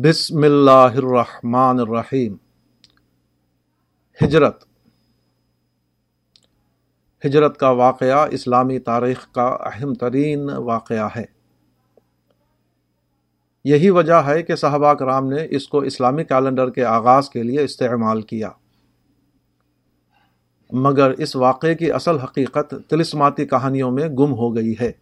بسم اللہ الرحمن الرحیم۔ ہجرت۔ ہجرت کا واقعہ اسلامی تاریخ کا اہم ترین واقعہ ہے۔ یہی وجہ ہے کہ صحابہ کرام نے اس کو اسلامی کیلنڈر کے آغاز کے لیے استعمال کیا۔ مگر اس واقعے کی اصل حقیقت تلسماتی کہانیوں میں گم ہو گئی ہے۔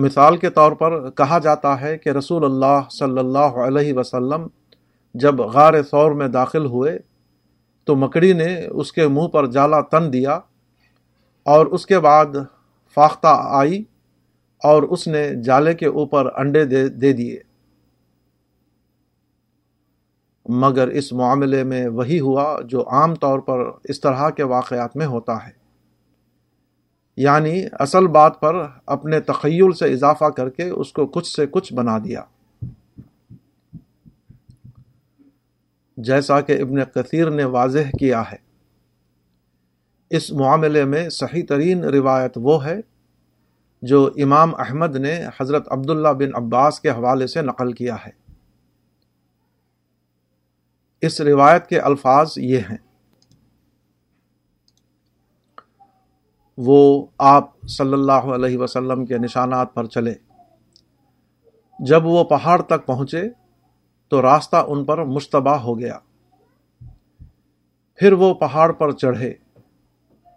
مثال کے طور پر کہا جاتا ہے کہ رسول اللہ صلی اللہ علیہ وسلم جب غار ثور میں داخل ہوئے تو مکڑی نے اس کے منہ پر جالا تن دیا اور اس کے بعد فاختہ آئی اور اس نے جالے کے اوپر انڈے دے دے دیے۔ مگر اس معاملے میں وہی ہوا جو عام طور پر اس طرح کے واقعات میں ہوتا ہے۔ یعنی اصل بات پر اپنے تخیل سے اضافہ کر کے اس کو کچھ سے کچھ بنا دیا۔ جیسا کہ ابن کثیر نے واضح کیا ہے۔ اس معاملے میں صحیح ترین روایت وہ ہے جو امام احمد نے حضرت عبداللہ بن عباس کے حوالے سے نقل کیا ہے۔ اس روایت کے الفاظ یہ ہیں۔ وہ آپ صلی اللہ علیہ وسلم کے نشانات پر چلے۔ جب وہ پہاڑ تک پہنچے تو راستہ ان پر مشتبہ ہو گیا۔ پھر وہ پہاڑ پر چڑھے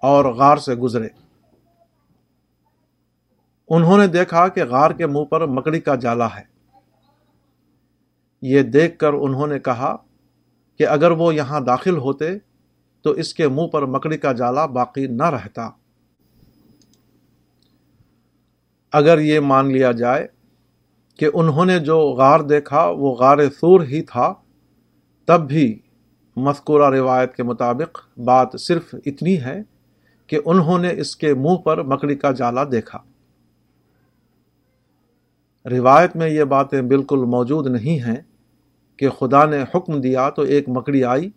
اور غار سے گزرے۔ انہوں نے دیکھا کہ غار کے منہ پر مکڑی کا جالا ہے۔ یہ دیکھ کر انہوں نے کہا کہ اگر وہ یہاں داخل ہوتے تو اس کے منہ پر مکڑی کا جالا باقی نہ رہتا۔ اگر یہ مان لیا جائے کہ انہوں نے جو غار دیکھا وہ غار سور ہی تھا، تب بھی مذکورہ روایت کے مطابق بات صرف اتنی ہے کہ انہوں نے اس کے منہ پر مکڑی کا جالا دیکھا۔ روایت میں یہ باتیں بالکل موجود نہیں ہیں کہ خدا نے حکم دیا تو ایک مکڑی آئی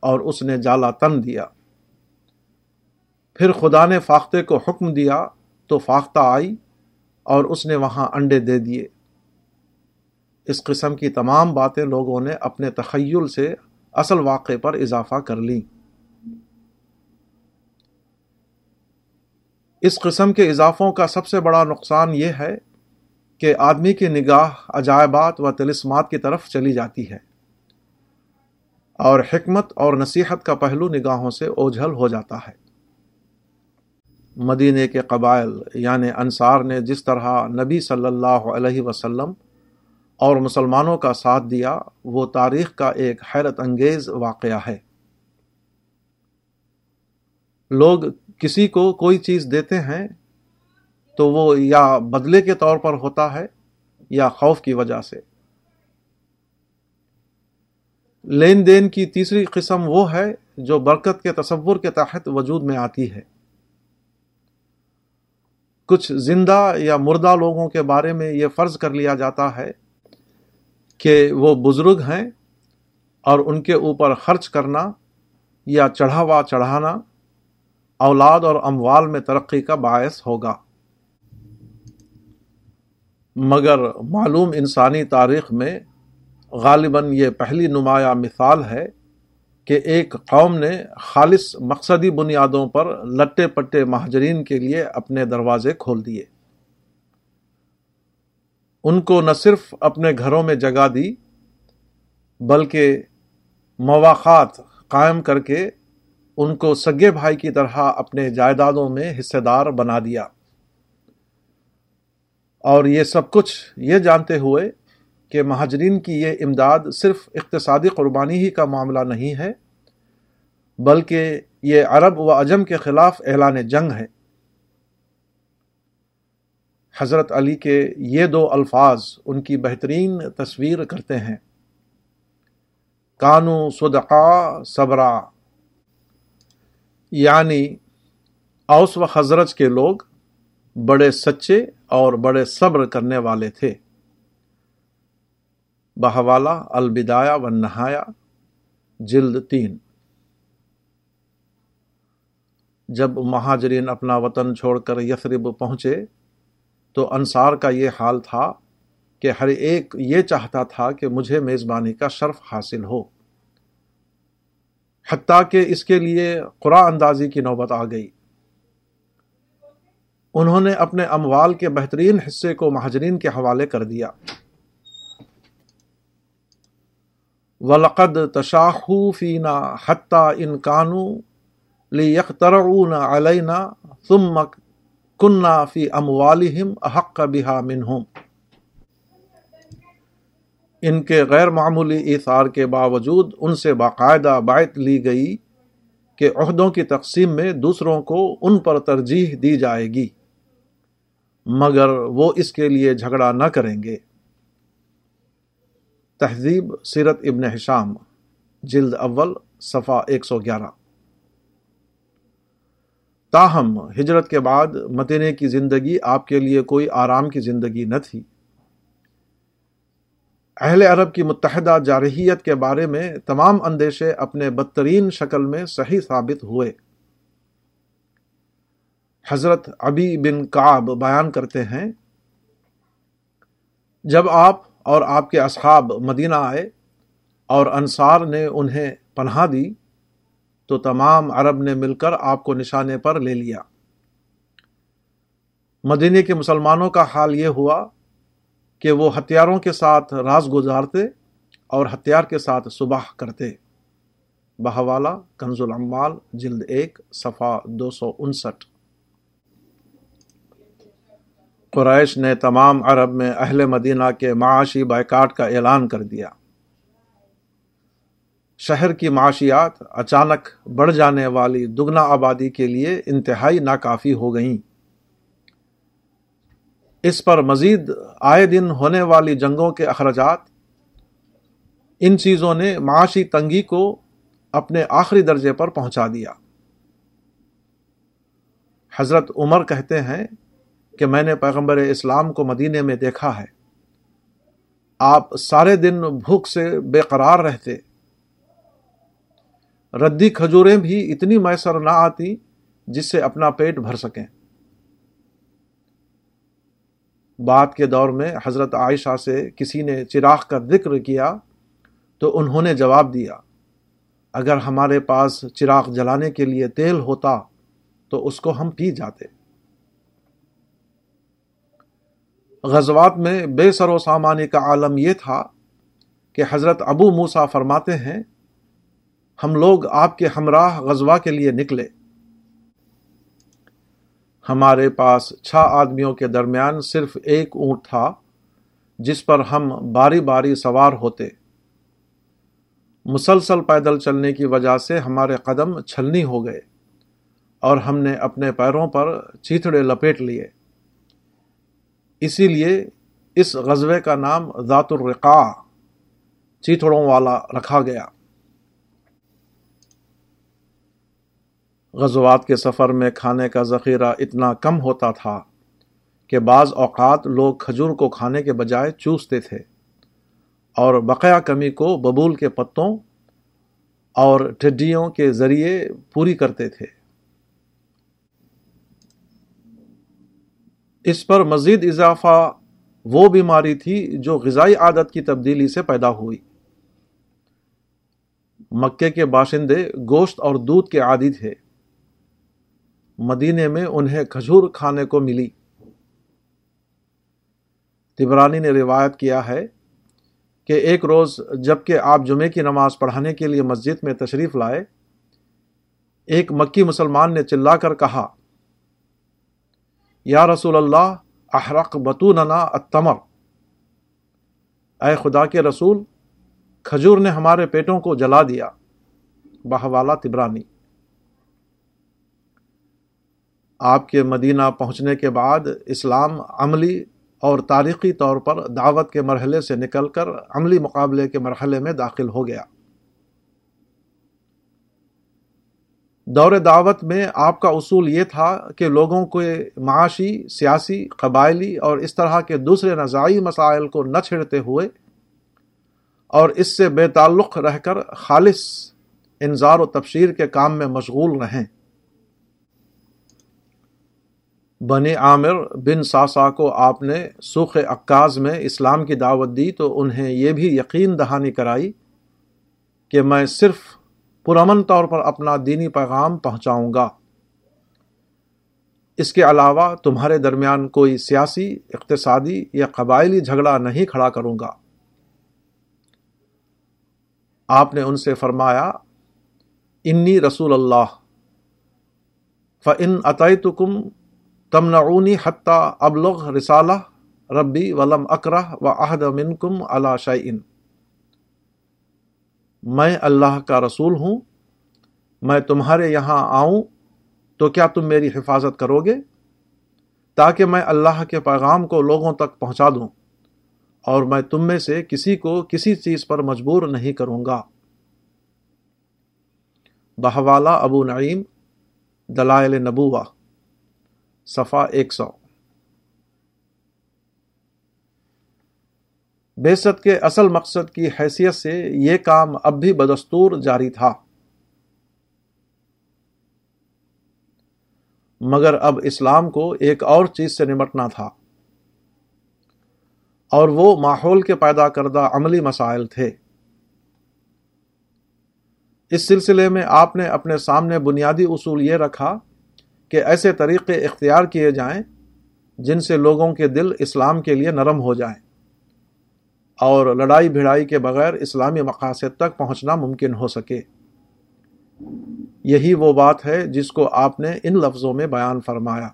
اور اس نے جالا تن دیا۔ پھر خدا نے فاختے کو حکم دیا تو فاختہ آئی اور اس نے وہاں انڈے دے دیے۔ اس قسم کی تمام باتیں لوگوں نے اپنے تخیل سے اصل واقع پر اضافہ کر لیں۔ اس قسم کے اضافوں کا سب سے بڑا نقصان یہ ہے کہ آدمی کی نگاہ عجائبات و تلسمات کی طرف چلی جاتی ہے اور حکمت اور نصیحت کا پہلو نگاہوں سے اوجھل ہو جاتا ہے۔ مدینے کے قبائل یعنی انصار نے جس طرح نبی صلی اللہ علیہ وسلم اور مسلمانوں کا ساتھ دیا، وہ تاریخ کا ایک حیرت انگیز واقعہ ہے۔ لوگ کسی کو کوئی چیز دیتے ہیں تو وہ یا بدلے کے طور پر ہوتا ہے یا خوف کی وجہ سے۔ لین دین کی تیسری قسم وہ ہے جو برکت کے تصور کے تحت وجود میں آتی ہے۔ کچھ زندہ یا مردہ لوگوں کے بارے میں یہ فرض کر لیا جاتا ہے کہ وہ بزرگ ہیں اور ان کے اوپر خرچ کرنا یا چڑھاوا چڑھانا اولاد اور اموال میں ترقی کا باعث ہوگا۔ مگر معلوم انسانی تاریخ میں غالباً یہ پہلی نمایاں مثال ہے کہ ایک قوم نے خالص مقصدی بنیادوں پر لٹے پٹے مہاجرین کے لیے اپنے دروازے کھول دیے۔ ان کو نہ صرف اپنے گھروں میں جگہ دی، بلکہ مواقع قائم کر کے ان کو سگے بھائی کی طرح اپنے جائیدادوں میں حصے دار بنا دیا۔ اور یہ سب کچھ یہ جانتے ہوئے کہ مہاجرین کی یہ امداد صرف اقتصادی قربانی ہی کا معاملہ نہیں ہے، بلکہ یہ عرب و عجم کے خلاف اعلان جنگ ہے۔ حضرت علی کے یہ دو الفاظ ان کی بہترین تصویر کرتے ہیں۔ کانو صدقا صبرا۔ یعنی اوس و خزرج کے لوگ بڑے سچے اور بڑے صبر کرنے والے تھے۔ بحوالہ البدایا و نہایا جلد تین۔ جب مہاجرین اپنا وطن چھوڑ کر یثرب پہنچے، تو انصار کا یہ حال تھا کہ ہر ایک یہ چاہتا تھا کہ مجھے میزبانی کا شرف حاصل ہو۔ حتیٰ کہ اس کے لیے قرآن اندازی کی نوبت آ گئی۔ انہوں نے اپنے اموال کے بہترین حصے کو مہاجرین کے حوالے کر دیا۔ ولقد تشاہو فینا حتیٰ ان کانو لیخترعون علینا ثم کننا فی اموالہم احق بہا منہم۔ ان کے غیر معمولی ایثار کے باوجود ان سے باقاعدہ باعث لی گئی کہ عہدوں کی تقسیم میں دوسروں کو ان پر ترجیح دی جائے گی، مگر وہ اس کے لیے جھگڑا نہ کریں گے۔ تہذیب سیرت ابن حشام، جلد اول، صفحہ ایک سو گیارہ۔ تاہم، ہجرت کے بعد مدینے کی زندگی آپ کے لیے کوئی آرام کی زندگی نہ تھی۔ اہل عرب کی متحدہ جارحیت کے بارے میں تمام اندیشے اپنے بدترین شکل میں صحیح ثابت ہوئے۔ حضرت ابی بن کعب بیان کرتے ہیں، جب آپ اور آپ کے اصحاب مدینہ آئے اور انصار نے انہیں پناہ دی، تو تمام عرب نے مل کر آپ کو نشانے پر لے لیا۔ مدینے کے مسلمانوں کا حال یہ ہوا کہ وہ ہتھیاروں کے ساتھ راز گزارتے اور ہتھیار کے ساتھ صبح کرتے۔ بہوالا، کنز العمال، جلد ایک، صفحہ دو سو انسٹھ۔ قریش نے تمام عرب میں اہل مدینہ کے معاشی بائیکاٹ کا اعلان کر دیا۔ شہر کی معاشیات اچانک بڑھ جانے والی دگنا آبادی کے لیے انتہائی ناکافی ہو گئیں۔ اس پر مزید آئے دن ہونے والی جنگوں کے اخراجات، ان چیزوں نے معاشی تنگی کو اپنے آخری درجے پر پہنچا دیا۔ حضرت عمر کہتے ہیں کہ میں نے پیغمبر اسلام کو مدینے میں دیکھا ہے۔ آپ سارے دن بھوک سے بے قرار رہتے۔ ردی کھجوریں بھی اتنی میسر نہ آتی جس سے اپنا پیٹ بھر سکیں۔ بات کے دور میں حضرت عائشہ سے کسی نے چراغ کا ذکر کیا تو انہوں نے جواب دیا، اگر ہمارے پاس چراغ جلانے کے لیے تیل ہوتا تو اس کو ہم پی جاتے۔ غزوات میں بے سر و سامانی کا عالم یہ تھا کہ حضرت ابو موسا فرماتے ہیں، ہم لوگ آپ کے ہمراہ غزوہ کے لیے نکلے۔ ہمارے پاس چھ آدمیوں کے درمیان صرف ایک اونٹ تھا، جس پر ہم باری باری سوار ہوتے۔ مسلسل پیدل چلنے کی وجہ سے ہمارے قدم چھلنی ہو گئے اور ہم نے اپنے پیروں پر چیتڑے لپیٹ لیے۔ اسی لیے اس غزوے کا نام ذات الرقا چیتڑوں والا رکھا گیا۔ غزوات کے سفر میں کھانے کا ذخیرہ اتنا کم ہوتا تھا کہ بعض اوقات لوگ کھجور کو کھانے کے بجائے چوستے تھے اور بقیہ کمی کو ببول کے پتوں اور ٹڈیوں کے ذریعے پوری کرتے تھے۔ اس پر مزید اضافہ وہ بیماری تھی جو غذائی عادت کی تبدیلی سے پیدا ہوئی۔ مکے کے باشندے گوشت اور دودھ کے عادی تھے مدینے میں انہیں کھجور کھانے کو ملی۔ تبرانی نے روایت کیا ہے کہ ایک روز جبکہ آپ جمعے کی نماز پڑھانے کے لیے مسجد میں تشریف لائے، ایک مکی مسلمان نے چلا کر کہا یا رسول اللہ احرق بتوننا اتمر اے خدا کے رسول، کھجور نے ہمارے پیٹوں کو جلا دیا۔ بہوالا تبرانی۔ آپ کے مدینہ پہنچنے کے بعد اسلام عملی اور تاریخی طور پر دعوت کے مرحلے سے نکل کر عملی مقابلے کے مرحلے میں داخل ہو گیا۔ دور دعوت میں آپ کا اصول یہ تھا کہ لوگوں کو معاشی، سیاسی، قبائلی اور اس طرح کے دوسرے نظائی مسائل کو نہ چھڑتے ہوئے اور اس سے بے تعلق رہ کر خالص انظار و تبشیر کے کام میں مشغول رہیں۔ بنی عامر بن ساسا کو آپ نے سوخ عکاز میں اسلام کی دعوت دی تو انہیں یہ بھی یقین دہانی کرائی کہ میں صرف پرامن طور پر اپنا دینی پیغام پہنچاؤں گا۔ اس کے علاوہ تمہارے درمیان کوئی سیاسی، اقتصادی یا قبائلی جھگڑا نہیں کھڑا کروں گا۔ آپ نے ان سے فرمایا، انی رسول اللہ فن عطیتکم تمنعونی حتیٰ ابلغ رسالہ ربی ولم اکرہ و عہد منکم علا شعین میں اللہ کا رسول ہوں، میں تمہارے یہاں آؤں، تو کیا تم میری حفاظت کرو گے؟ تاکہ میں اللہ کے پیغام کو لوگوں تک پہنچا دوں، اور میں تم میں سے کسی کو کسی چیز پر مجبور نہیں کروں گا۔ بہوالا ابو نعیم، دلائل نبوہ صفا ایک سو۔ بیست کے اصل مقصد کی حیثیت سے یہ کام اب بھی بدستور جاری تھا۔ مگر اب اسلام کو ایک اور چیز سے نمٹنا تھا۔ اور وہ ماحول کے پیدا کردہ عملی مسائل تھے۔ اس سلسلے میں آپ نے اپنے سامنے بنیادی اصول یہ رکھا کہ ایسے طریقے اختیار کیے جائیں جن سے لوگوں کے دل اسلام کے لیے نرم ہو جائیں۔ اور لڑائی بھڑائی کے بغیر اسلامی مقاصد تک پہنچنا ممکن ہو سکے۔ یہی وہ بات ہے جس کو آپ نے ان لفظوں میں بیان فرمایا۔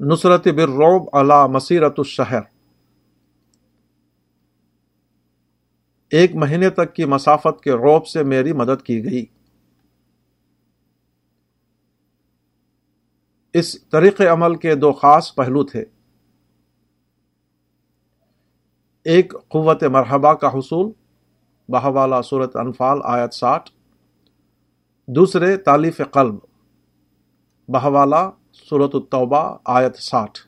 نصرت بالرعب علی مسیرت الشہر۔ ایک مہینے تک کی مسافت کے روب سے میری مدد کی گئی۔ اس طریق عمل کے دو خاص پہلو تھے۔ ایک قوت مرحبہ کا حصول، بہوالا صورت انفال آیت ساٹھ۔ دوسرے تالیف قلب، بہوالا صورت التوبہ آیت ساٹھ۔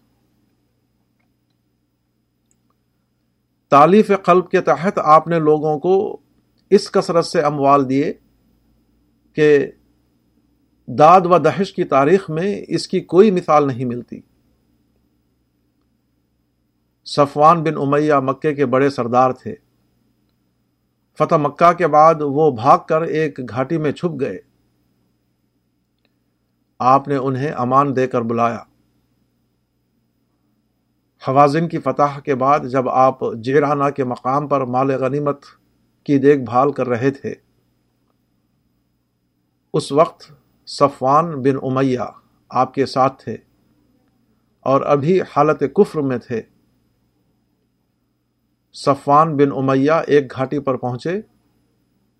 تالیف قلب کے تحت آپ نے لوگوں کو اس کثرت سے اموال دیے کہ داد و دہش کی تاریخ میں اس کی کوئی مثال نہیں ملتی۔ صفوان بن امیہ مکے کے بڑے سردار تھے۔ فتح مکہ کے بعد وہ بھاگ کر ایک گھاٹی میں چھپ گئے۔ آپ نے انہیں امان دے کر بلایا۔ حوازن کی فتح کے بعد جب آپ جیرانہ کے مقام پر مال غنیمت کی دیکھ بھال کر رہے تھے، اس وقت صفوان بن امیہ آپ کے ساتھ تھے اور ابھی حالت کفر میں تھے۔ صفوان بن امیہ ایک گھاٹی پر پہنچے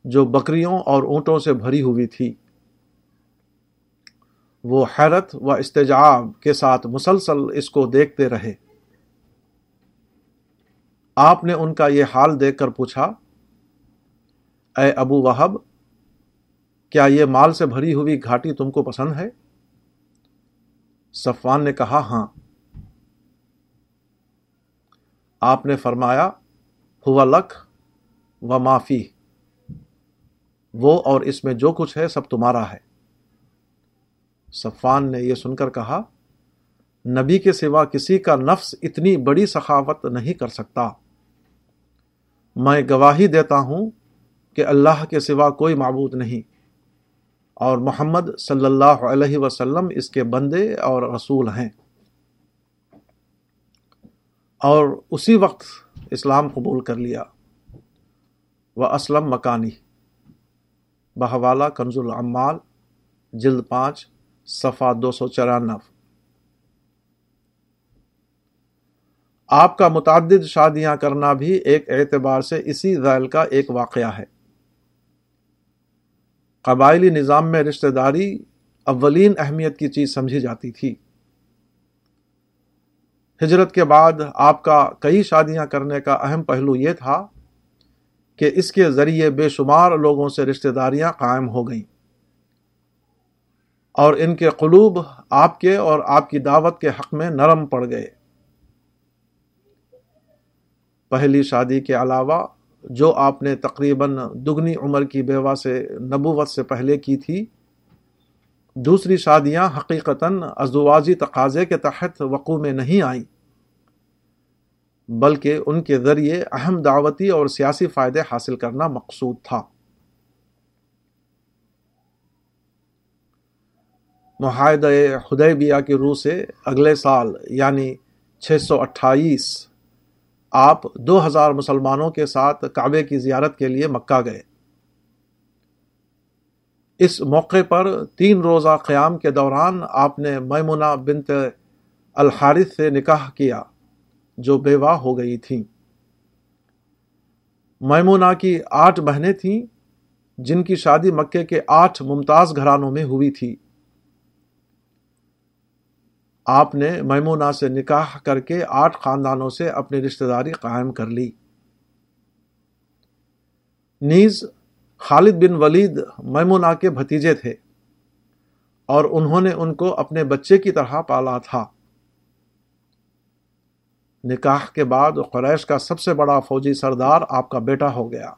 جو بکریوں اور اونٹوں سے بھری ہوئی تھی۔ وہ حیرت و استجاب کے ساتھ مسلسل اس کو دیکھتے رہے۔ آپ نے ان کا یہ حال دیکھ کر پوچھا، اے ابو وہب، کیا یہ مال سے بھری ہوئی گھاٹی تم کو پسند ہے؟ صفوان نے کہا ہاں۔ آپ نے فرمایا ہوا لکھ و معافی۔ وہ اور اس میں جو کچھ ہے سب تمہارا ہے۔ صفان نے یہ سن کر کہا، نبی کے سوا کسی کا نفس اتنی بڑی سخاوت نہیں کر سکتا۔ میں گواہی دیتا ہوں کہ اللہ کے سوا کوئی معبود نہیں۔ اور محمد صلی اللہ علیہ وسلم اس کے بندے اور رسول ہیں۔ اور اسی وقت اسلام قبول کر لیا۔ وہ اسلم مکانی۔ بہوالا کنز العمال، جلد پانچ صفا دو سو چورانو آپ کا متعدد شادیاں کرنا بھی ایک اعتبار سے اسی ذیل کا ایک واقعہ ہے۔ قبائلی نظام میں رشتہ داری اولین اہمیت کی چیز سمجھی جاتی تھی۔ ہجرت کے بعد آپ کا کئی شادیاں کرنے کا اہم پہلو یہ تھا کہ اس کے ذریعے بے شمار لوگوں سے رشتہ داریاں قائم ہو گئیں۔ اور ان کے قلوب آپ کے اور آپ کی دعوت کے حق میں نرم پڑ گئے۔ پہلی شادی کے علاوہ جو آپ نے تقریباً دگنی عمر کی بیوہ سے نبوت سے پہلے کی تھی، دوسری شادیاں حقیقتاً ازدواجی تقاضے کے تحت وقوع میں نہیں آئیں۔ بلکہ ان کے ذریعے اہم دعوتی اور سیاسی فائدے حاصل کرنا مقصود تھا۔ معاہدہ خدیبیہ کی روح سے اگلے سال یعنی چھ سو اٹھائیس، آپ دو ہزار مسلمانوں کے ساتھ کعبے کی زیارت کے لیے مکہ گئے۔ اس موقع پر تین روزہ قیام کے دوران آپ نے میمونہ بنت الحارث سے نکاح کیا۔ جو بیوہ ہو گئی تھیں۔ میمونہ کی آٹھ بہنیں تھیں، جن کی شادی مکے کے آٹھ ممتاز گھرانوں میں ہوئی تھی۔ آپ نے میمونہ سے نکاح کر کے آٹھ خاندانوں سے اپنی رشتہ داری قائم کر لی۔ نیز خالد بن ولید میمونہ کے بھتیجے تھے اور انہوں نے ان کو اپنے بچے کی طرح پالا تھا۔ نکاح کے بعد قریش کا سب سے بڑا فوجی سردار آپ کا بیٹا ہو گیا۔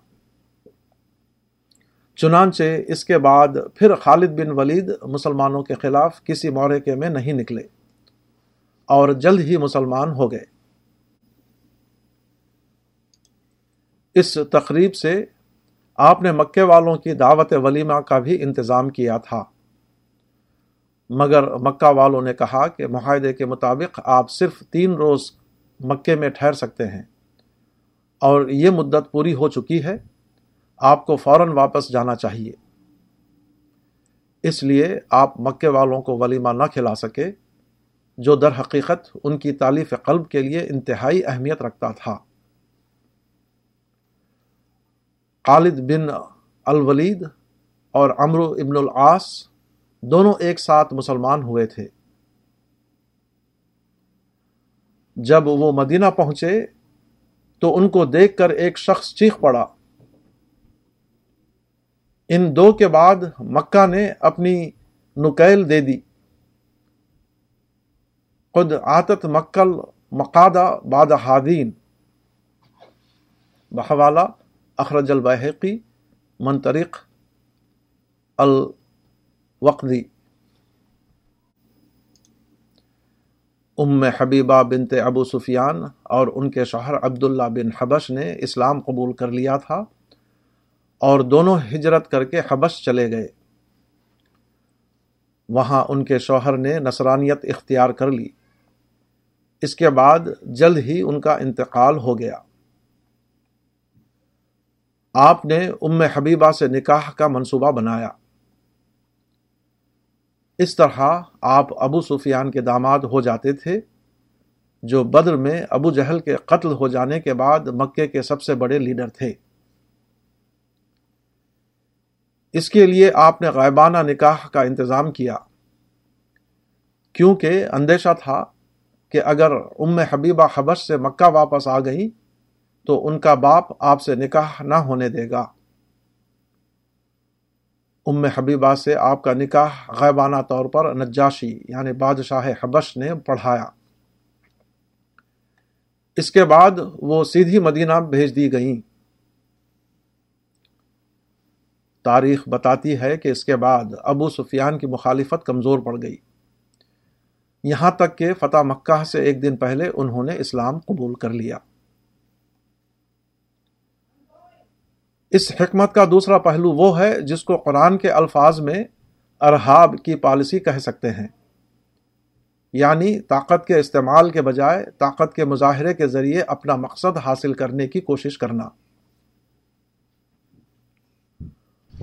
چنانچہ اس کے بعد پھر خالد بن ولید مسلمانوں کے خلاف کسی مورکے میں نہیں نکلے اور جلد ہی مسلمان ہو گئے۔ اس تقریب سے آپ نے مکے والوں کی دعوت ولیمہ کا بھی انتظام کیا تھا۔ مگر مکہ والوں نے کہا کہ معاہدے کے مطابق آپ صرف تین روز مکے میں ٹھہر سکتے ہیں۔ اور یہ مدت پوری ہو چکی ہے، آپ کو فوراً واپس جانا چاہیے۔ اس لیے آپ مکے والوں کو ولیمہ نہ کھلا سکے، جو در حقیقت ان کی تعلیف قلب کے لیے انتہائی اہمیت رکھتا تھا۔ خالد بن الولید اور امرو ابن العاص دونوں ایک ساتھ مسلمان ہوئے تھے۔ جب وہ مدینہ پہنچے تو ان کو دیکھ کر ایک شخص چیخ پڑا۔ ان دو کے بعد مکہ نے اپنی نکیل دے دی۔ خود آتت مکل مقادہ باد حادین بحوالہ اخرج البحقی منطرق الوقدی۔ ام حبیبہ بنت ابو سفیان اور ان کے شوہر عبداللہ بن حبش نے اسلام قبول کر لیا تھا اور دونوں ہجرت کر کے حبش چلے گئے۔ وہاں ان کے شوہر نے نصرانیت اختیار کر لی۔ اس کے بعد جلد ہی ان کا انتقال ہو گیا۔ آپ نے ام حبیبہ سے نکاح کا منصوبہ بنایا۔ اس طرح آپ ابو سفیان کے داماد ہو جاتے تھے، جو بدر میں ابو جہل کے قتل ہو جانے کے بعد مکے کے سب سے بڑے لیڈر تھے۔ اس کے لیے آپ نے غائبانہ نکاح کا انتظام کیا، کیونکہ اندیشہ تھا کہ اگر ام حبیبہ حبش سے مکہ واپس آ گئی تو ان کا باپ آپ سے نکاح نہ ہونے دے گا۔ ام حبیبہ سے آپ کا نکاح غیبانہ طور پر نجاشی یعنی بادشاہ حبش نے پڑھایا۔ اس کے بعد وہ سیدھی مدینہ بھیج دی گئیں۔ تاریخ بتاتی ہے کہ اس کے بعد ابو سفیان کی مخالفت کمزور پڑ گئی۔ یہاں تک کہ فتح مکہ سے ایک دن پہلے انہوں نے اسلام قبول کر لیا۔ اس حکمت کا دوسرا پہلو وہ ہے جس کو قرآن کے الفاظ میں ارحاب کی پالیسی کہہ سکتے ہیں۔ یعنی طاقت کے استعمال کے بجائے طاقت کے مظاہرے کے ذریعے اپنا مقصد حاصل کرنے کی کوشش کرنا۔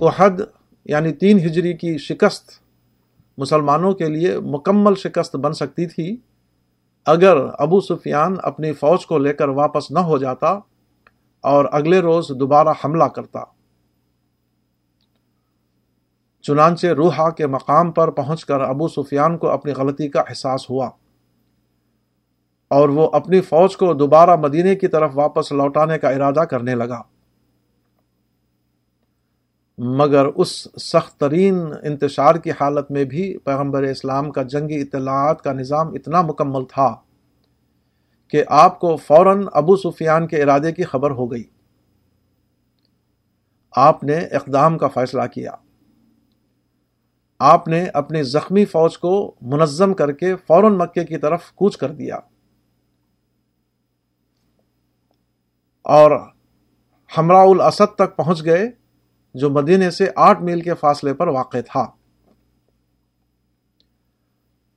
احد یعنی تین ہجری کی شکست مسلمانوں کے لیے مکمل شکست بن سکتی تھی۔ اگر ابو سفیان اپنی فوج کو لے کر واپس نہ ہو جاتا اور اگلے روز دوبارہ حملہ کرتا۔ چنانچہ روحا کے مقام پر پہنچ کر ابو سفیان کو اپنی غلطی کا احساس ہوا۔ اور وہ اپنی فوج کو دوبارہ مدینے کی طرف واپس لوٹانے کا ارادہ کرنے لگا۔ مگر اس سخت ترین انتشار کی حالت میں بھی پیغمبر اسلام کا جنگی اطلاعات کا نظام اتنا مکمل تھا۔ کہ آپ کو فوراً ابو سفیان کے ارادے کی خبر ہو گئی۔ آپ نے اقدام کا فیصلہ کیا۔ آپ نے اپنی زخمی فوج کو منظم کر کے فوراً مکے کی طرف کوچ کر دیا۔ اور ہمراہ الاسد تک پہنچ گئے، جو مدینے سے آٹھ میل کے فاصلے پر واقع تھا۔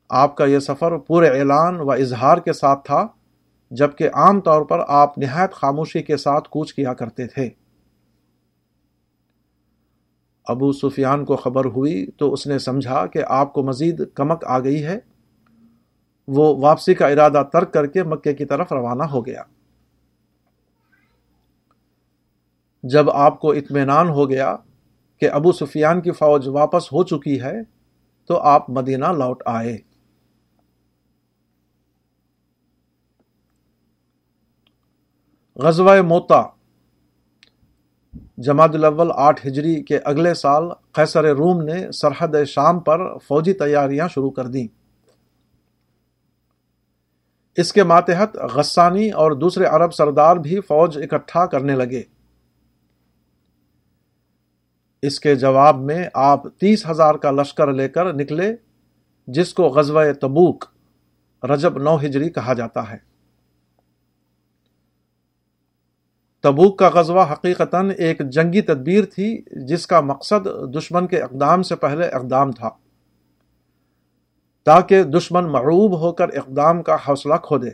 آپ کا یہ سفر پورے اعلان و اظہار کے ساتھ تھا۔ جبکہ عام طور پر آپ نہایت خاموشی کے ساتھ کوچ کیا کرتے تھے۔ ابو سفیان کو خبر ہوئی تو اس نے سمجھا کہ آپ کو مزید کمک آ گئی ہے۔ وہ واپسی کا ارادہ ترک کر کے مکے کی طرف روانہ ہو گیا۔ جب آپ کو اطمینان ہو گیا کہ ابو سفیان کی فوج واپس ہو چکی ہے تو آپ مدینہ لوٹ آئے۔ غزوہ موتا، جماعت الاول آٹھ ہجری کے اگلے سال قیصر روم نے سرحد شام پر فوجی تیاریاں شروع کر دیں۔ اس کے ماتحت غسانی اور دوسرے عرب سردار بھی فوج اکٹھا کرنے لگے۔ اس کے جواب میں آپ تیس ہزار کا لشکر لے کر نکلے، جس کو غزوہ تبوک، رجب نو ہجری کہا جاتا ہے۔ تبوک کا غزوہ حقیقتاً ایک جنگی تدبیر تھی، جس کا مقصد دشمن کے اقدام سے پہلے اقدام تھا۔ تاکہ دشمن معروب ہو کر اقدام کا حوصلہ کھو دے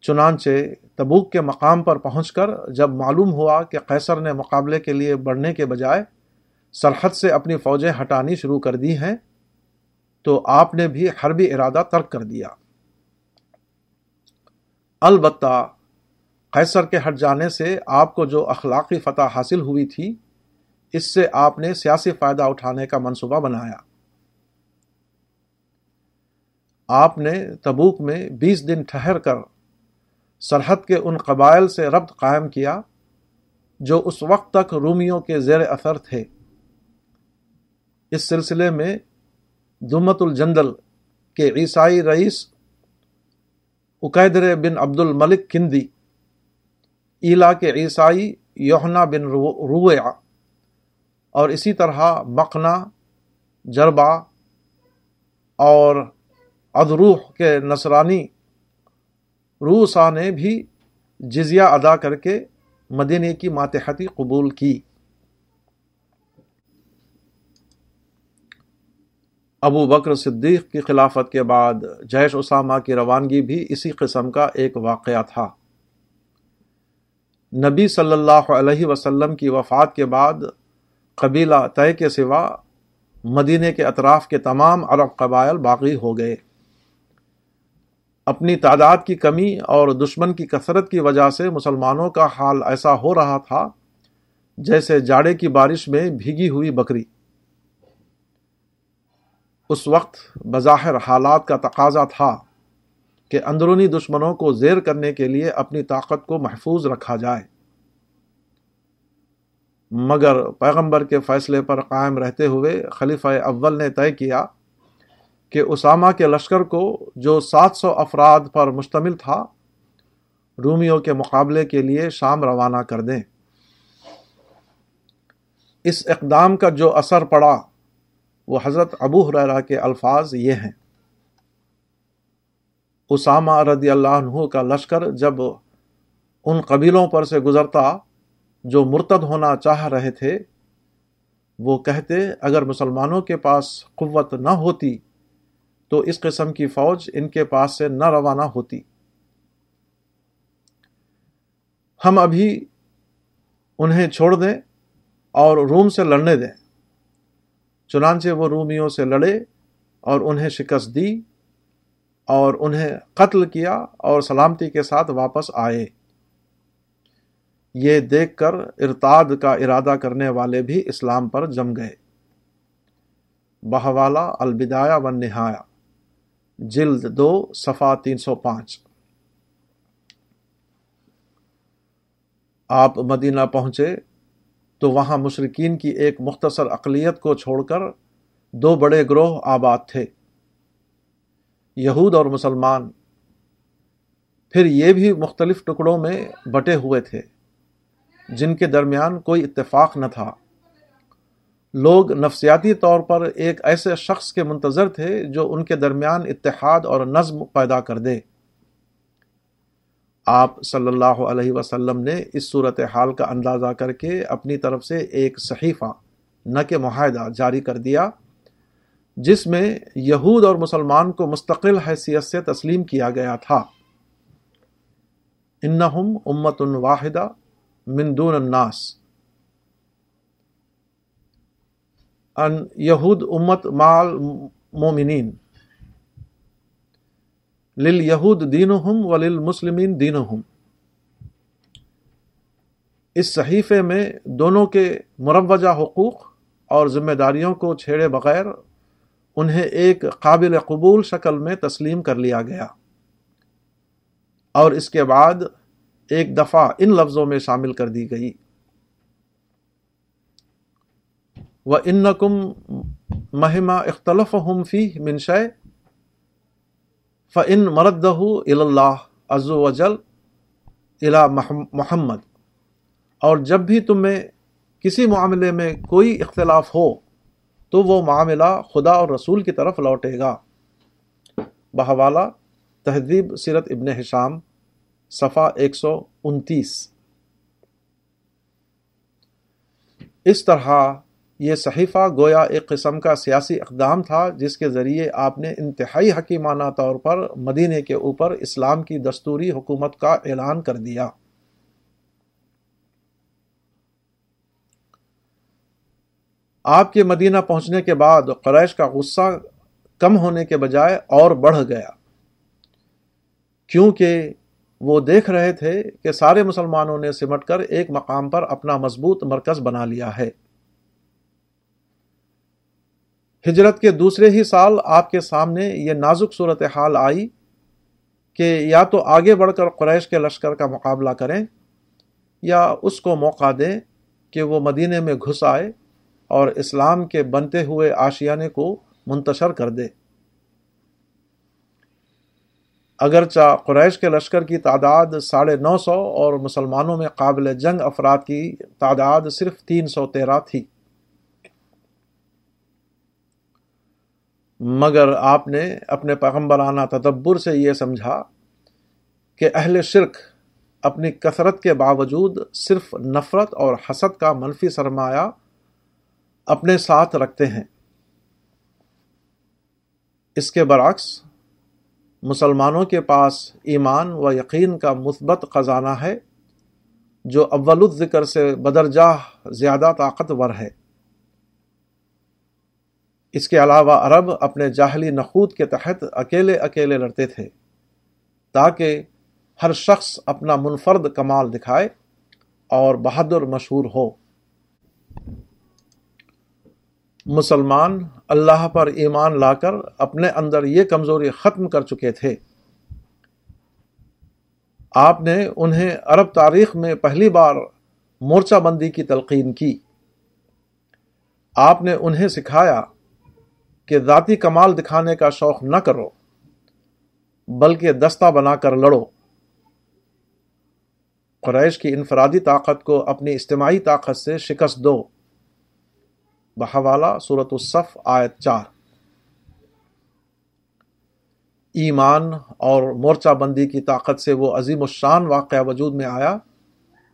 چنانچہ تبوک کے مقام پر پہنچ کر جب معلوم ہوا کہ قیصر نے مقابلے کے لیے بڑھنے کے بجائے سرحد سے اپنی فوجیں ہٹانی شروع کر دی ہیں، تو آپ نے بھی حربی ارادہ ترک کر دیا۔ البتہ قیصر کے ہٹ جانے سے آپ کو جو اخلاقی فتح حاصل ہوئی تھی، اس سے آپ نے سیاسی فائدہ اٹھانے کا منصوبہ بنایا۔ آپ نے تبوک میں بیس دن ٹھہر کر سرحد کے ان قبائل سے ربط قائم کیا جو اس وقت تک رومیوں کے زیر اثر تھے۔ اس سلسلے میں دمت الجندل کے عیسائی رئیس اقیدر بن عبد الملک کندی ایلا کے عیسائی یوہنا بن روع اور اسی طرح مقنا، جربا اور ادروح کے نصرانی روسا نے بھی جزیہ ادا کر کے مدینہ کی ماتحتی قبول کی۔ ابو بکر صدیق کی خلافت کے بعد جیش اسامہ کی روانگی بھی اسی قسم کا ایک واقعہ تھا۔ نبی صلی اللہ علیہ وسلم کی وفات کے بعد قبیلہ طے کے سوا مدینے کے اطراف کے تمام عرب قبائل باقی ہو گئے۔ اپنی تعداد کی کمی اور دشمن کی کثرت کی وجہ سے مسلمانوں کا حال ایسا ہو رہا تھا جیسے جاڑے کی بارش میں بھیگی ہوئی بکری۔ اس وقت بظاہر حالات کا تقاضا تھا۔ کہ اندرونی دشمنوں کو زیر کرنے کے لیے اپنی طاقت کو محفوظ رکھا جائے۔ مگر پیغمبر کے فیصلے پر قائم رہتے ہوئے خلیفہ اول نے طے کیا کہ اسامہ کے لشکر کو جو سات سو افراد پر مشتمل تھا، رومیوں کے مقابلے کے لیے شام روانہ کر دیں۔ اس اقدام کا جو اثر پڑا، وہ حضرت ابو حرا کے الفاظ یہ ہیں۔ اسامہ رضی اللہ عنہ کا لشکر جب ان قبیلوں پر سے گزرتا، جو مرتد ہونا چاہ رہے تھے، وہ کہتے، اگر مسلمانوں کے پاس قوت نہ ہوتی، تو اس قسم کی فوج ان کے پاس سے نہ روانہ ہوتی۔ ہم ابھی انہیں چھوڑ دیں اور روم سے لڑنے دیں۔ چنانچہ وہ رومیوں سے لڑے اور انہیں شکست دی۔ اور انہیں قتل کیا اور سلامتی کے ساتھ واپس آئے۔ یہ دیکھ کر ارتاد کا ارادہ کرنے والے بھی اسلام پر جم گئے۔ بہوالا البدایا و نہایا جلد دو صفا تین سو پانچ۔ آپ مدینہ پہنچے تو وہاں مشرقین کی ایک مختصر اقلیت کو چھوڑ کر دو بڑے گروہ آباد تھے۔ یہود اور مسلمان، پھر یہ بھی مختلف ٹکڑوں میں بٹے ہوئے تھے، جن کے درمیان کوئی اتفاق نہ تھا۔ لوگ نفسیاتی طور پر ایک ایسے شخص کے منتظر تھے جو ان کے درمیان اتحاد اور نظم پیدا کر دے۔ آپ صلی اللہ علیہ وسلم نے اس صورت حال کا اندازہ کر کے اپنی طرف سے ایک صحیفہ، نہ کہ معاہدہ، جاری کر دیا۔ جس میں یہود اور مسلمان کو مستقل حیثیت سے تسلیم کیا گیا تھا۔ انہم امت واحدہ من دون الناس۔ ان یہود امت مال مومنین لل یہود دین و لل مسلمین دین اس صحیفے میں دونوں کے مروجہ حقوق اور ذمہ داریوں کو چھیڑے بغیر انہیں ایک قابل قبول شکل میں تسلیم کر لیا گیا۔ اور اس کے بعد ایک دفعہ ان لفظوں میں شامل کر دی گئی۔ و ان کم مہما اختلف ہم فی منش ف ان مرد اللہ عز وجل الا محمد۔ اور جب بھی تمہیں کسی معاملے میں کوئی اختلاف ہو تو وہ معاملہ خدا اور رسول کی طرف لوٹے گا۔ بحوالہ، تہذیب سیرت ابن حشام، صفحہ ایک سو انتیس۔ اس طرح یہ صحیفہ گویا ایک قسم کا سیاسی اقدام تھا جس کے ذریعے آپ نے انتہائی حکیمانہ طور پر مدینے کے اوپر اسلام کی دستوری حکومت کا اعلان کر دیا۔ آپ کے مدینہ پہنچنے کے بعد قریش کا غصہ کم ہونے کے بجائے اور بڑھ گیا۔ کیونکہ وہ دیکھ رہے تھے کہ سارے مسلمانوں نے سمٹ کر ایک مقام پر اپنا مضبوط مرکز بنا لیا ہے۔ ہجرت کے دوسرے ہی سال آپ کے سامنے یہ نازک صورت حال آئی کہ یا تو آگے بڑھ کر قریش کے لشکر کا مقابلہ کریں یا اس کو موقع دیں کہ وہ مدینے میں گھس آئے۔ اور اسلام کے بنتے ہوئے آشیانے کو منتشر کر دے۔ اگرچہ قریش کے لشکر کی تعداد ساڑھے نو سو اور مسلمانوں میں قابل جنگ افراد کی تعداد صرف تین سو تیرہ تھی۔ مگر آپ نے اپنے پیغمبرانہ تدبر سے یہ سمجھا کہ اہل شرک اپنی کثرت کے باوجود صرف نفرت اور حسد کا منفی سرمایہ اپنے ساتھ رکھتے ہیں۔ اس کے برعکس، مسلمانوں کے پاس ایمان و یقین کا مثبت خزانہ ہے، جو اول الذکر سے بدرجہ زیادہ طاقتور ہے۔ اس کے علاوہ عرب اپنے جاہلی نخود کے تحت اکیلے اکیلے لڑتے تھے، تاکہ ہر شخص اپنا منفرد کمال دکھائے اور بہادر مشہور ہو۔ مسلمان اللہ پر ایمان لا کر اپنے اندر یہ کمزوری ختم کر چکے تھے۔ آپ نے انہیں عرب تاریخ میں پہلی بار مورچہ بندی کی تلقین کی۔ آپ نے انہیں سکھایا کہ ذاتی کمال دکھانے کا شوق نہ کرو، بلکہ دستہ بنا کر لڑو۔ قریش کی انفرادی طاقت کو اپنی اجتماعی طاقت سے شکست دو۔ بحوالہ صورت الصف آیت چار۔ ایمان اور مورچہ بندی کی طاقت سے وہ عظیم الشان واقعہ وجود میں آیا،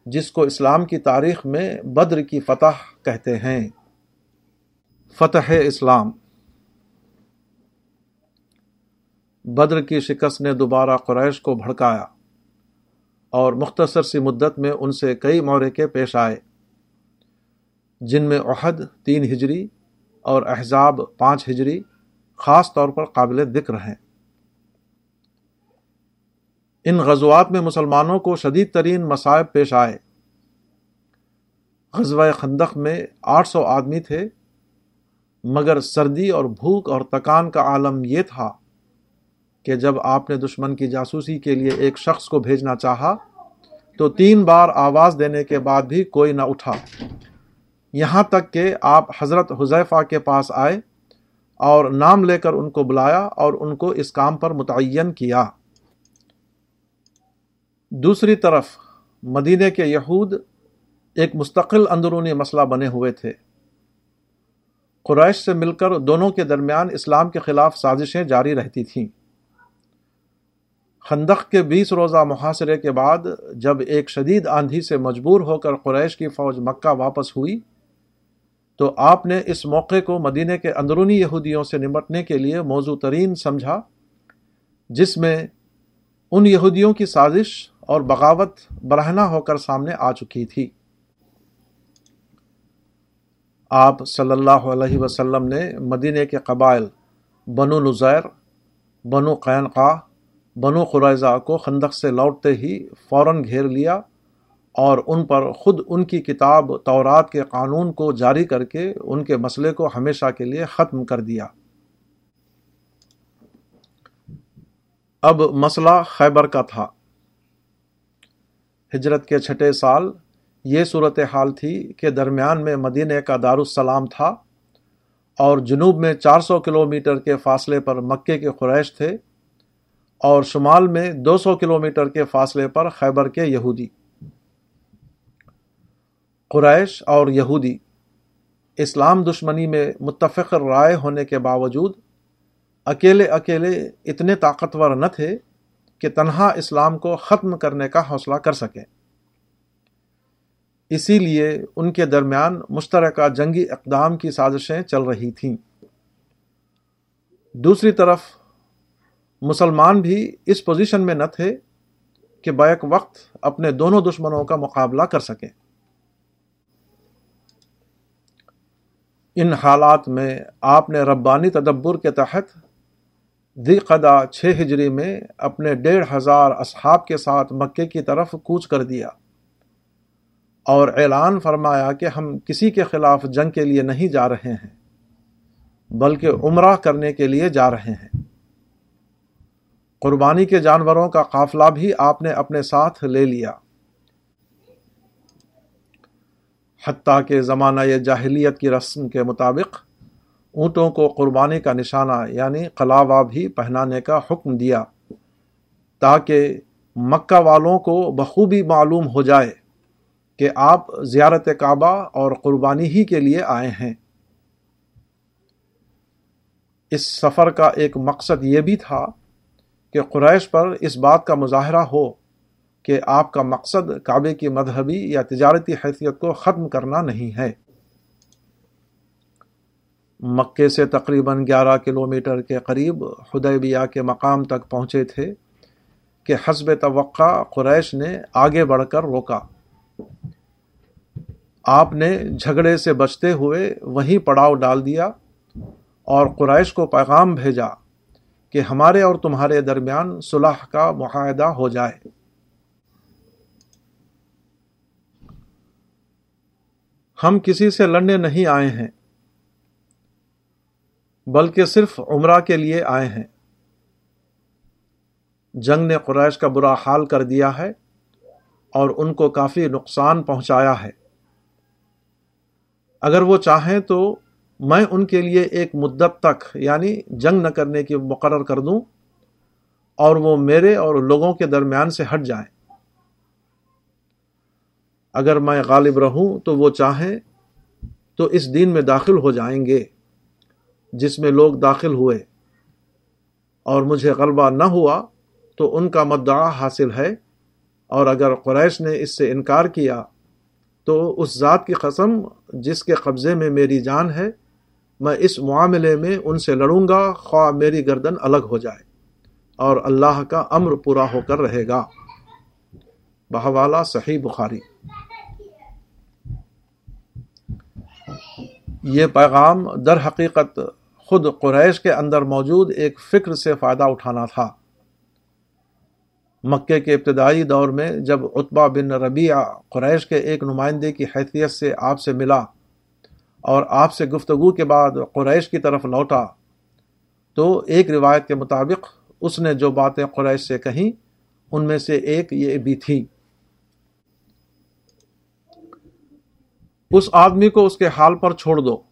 جس کو اسلام کی تاریخ میں بدر کی فتح کہتے ہیں۔ فتح اسلام۔ بدر کی شکست نے دوبارہ قریش کو بھڑکایا اور مختصر سی مدت میں ان سے کئی مورکے پیش آئے۔ جن میں عہد تین ہجری اور احزاب پانچ ہجری خاص طور پر قابل ذکر ہیں۔ ان غزوات میں مسلمانوں کو شدید ترین مصائب پیش آئے۔ غزوہ خندق میں آٹھ سو آدمی تھے، مگر سردی اور بھوک اور تکان کا عالم یہ تھا کہ جب آپ نے دشمن کی جاسوسی کے لیے ایک شخص کو بھیجنا چاہا، تو تین بار آواز دینے کے بعد بھی کوئی نہ اٹھا۔ یہاں تک کہ آپ حضرت حذیفہ کے پاس آئے اور نام لے کر ان کو بلایا اور ان کو اس کام پر متعین کیا۔ دوسری طرف مدینے کے یہود ایک مستقل اندرونی مسئلہ بنے ہوئے تھے۔ قریش سے مل کر دونوں کے درمیان اسلام کے خلاف سازشیں جاری رہتی تھیں۔ خندق کے بیس روزہ محاصرے کے بعد، جب ایک شدید آندھی سے مجبور ہو کر قریش کی فوج مکہ واپس ہوئی تو آپ نے اس موقع کو مدینہ کے اندرونی یہودیوں سے نمٹنے کے لیے موضوع ترین سمجھا، جس میں ان یہودیوں کی سازش اور بغاوت برہنہ ہو کر سامنے آ چکی تھی۔ آپ صلی اللہ علیہ وسلم نے مدینہ کے قبائل بنو نظیر بنو قینقاہ، بنو قریضہ کو خندق سے لوٹتے ہی فوراً گھیر لیا۔ اور ان پر خود ان کی کتاب تورات کے قانون کو جاری کر کے ان کے مسئلے کو ہمیشہ کے لیے ختم کر دیا۔ اب مسئلہ خیبر کا تھا۔ ہجرت کے چھٹے سال یہ صورت حال تھی کہ درمیان میں مدینہ کا دارالسلام تھا اور جنوب میں چار سو کلو میٹر کے فاصلے پر مکے کے قریش تھے اور شمال میں دو سو کلو میٹر کے فاصلے پر خیبر کے یہودی۔ قریش اور یہودی اسلام دشمنی میں متفق رائے ہونے کے باوجود اکیلے اکیلے اتنے طاقتور نہ تھے کہ تنہا اسلام کو ختم کرنے کا حوصلہ کر سکیں اسی لیے ان کے درمیان مشترکہ جنگی اقدام کی سازشیں چل رہی تھیں۔ دوسری طرف مسلمان بھی اس پوزیشن میں نہ تھے کہ بیک وقت اپنے دونوں دشمنوں کا مقابلہ کر سکیں۔ ان حالات میں آپ نے ربانی تدبر کے تحت دی قدا چھ ہجری میں اپنے ڈیڑھ ہزار اصحاب کے ساتھ مکے کی طرف کوچ کر دیا اور اعلان فرمایا کہ ہم کسی کے خلاف جنگ کے لیے نہیں جا رہے ہیں، بلکہ عمرہ کرنے کے لیے جا رہے ہیں۔ قربانی کے جانوروں کا قافلہ بھی آپ نے اپنے ساتھ لے لیا۔ حتیٰ کہ زمانہ جاہلیت کی رسم کے مطابق اونٹوں کو قربانی کا نشانہ یعنی قلاوہ بھی پہنانے کا حکم دیا تاکہ مکہ والوں کو بخوبی معلوم ہو جائے کہ آپ زیارت کعبہ اور قربانی ہی کے لیے آئے ہیں۔ اس سفر کا ایک مقصد یہ بھی تھا کہ قریش پر اس بات کا مظاہرہ ہو کہ آپ کا مقصد کعبے کی مذہبی یا تجارتی حیثیت کو ختم کرنا نہیں ہے۔ مکے سے تقریباً گیارہ کلومیٹر کے قریب حدیبیہ کے مقام تک پہنچے تھے کہ حسب توقع قریش نے آگے بڑھ کر روکا۔ آپ نے جھگڑے سے بچتے ہوئے وہیں پڑاؤ ڈال دیا اور قریش کو پیغام بھیجا کہ ہمارے اور تمہارے درمیان صلح کا معاہدہ ہو جائے۔ ہم کسی سے لڑنے نہیں آئے ہیں، بلکہ صرف عمرہ کے لیے آئے ہیں۔ جنگ نے قریش کا برا حال کر دیا ہے اور ان کو کافی نقصان پہنچایا ہے۔ اگر وہ چاہیں تو میں ان کے لیے ایک مدت تک یعنی جنگ نہ کرنے کی مقرر کر دوں اور وہ میرے اور لوگوں کے درمیان سے ہٹ جائیں۔ اگر میں غالب رہوں تو وہ چاہیں تو اس دین میں داخل ہو جائیں گے، جس میں لوگ داخل ہوئے۔ اور مجھے غلبہ نہ ہوا تو ان کا مدعا حاصل ہے۔ اور اگر قریش نے اس سے انکار کیا تو اس ذات کی قسم جس کے قبضے میں میری جان ہے، میں اس معاملے میں ان سے لڑوں گا، خواہ میری گردن الگ ہو جائے۔ اور اللہ کا امر پورا ہو کر رہے گا۔ بہوالا صحیح بخاری۔ یہ پیغام در حقیقت خود قریش کے اندر موجود ایک فکر سے فائدہ اٹھانا تھا۔ مکے کے ابتدائی دور میں جب اتبا بن ربیع قریش کے ایک نمائندے کی حیثیت سے آپ سے ملا اور آپ سے گفتگو کے بعد قریش کی طرف لوٹا، تو ایک روایت کے مطابق اس نے جو باتیں قریش سے کہیں، ان میں سے ایک یہ بھی تھی اس آدمی کو اس کے حال پر چھوڑ دو۔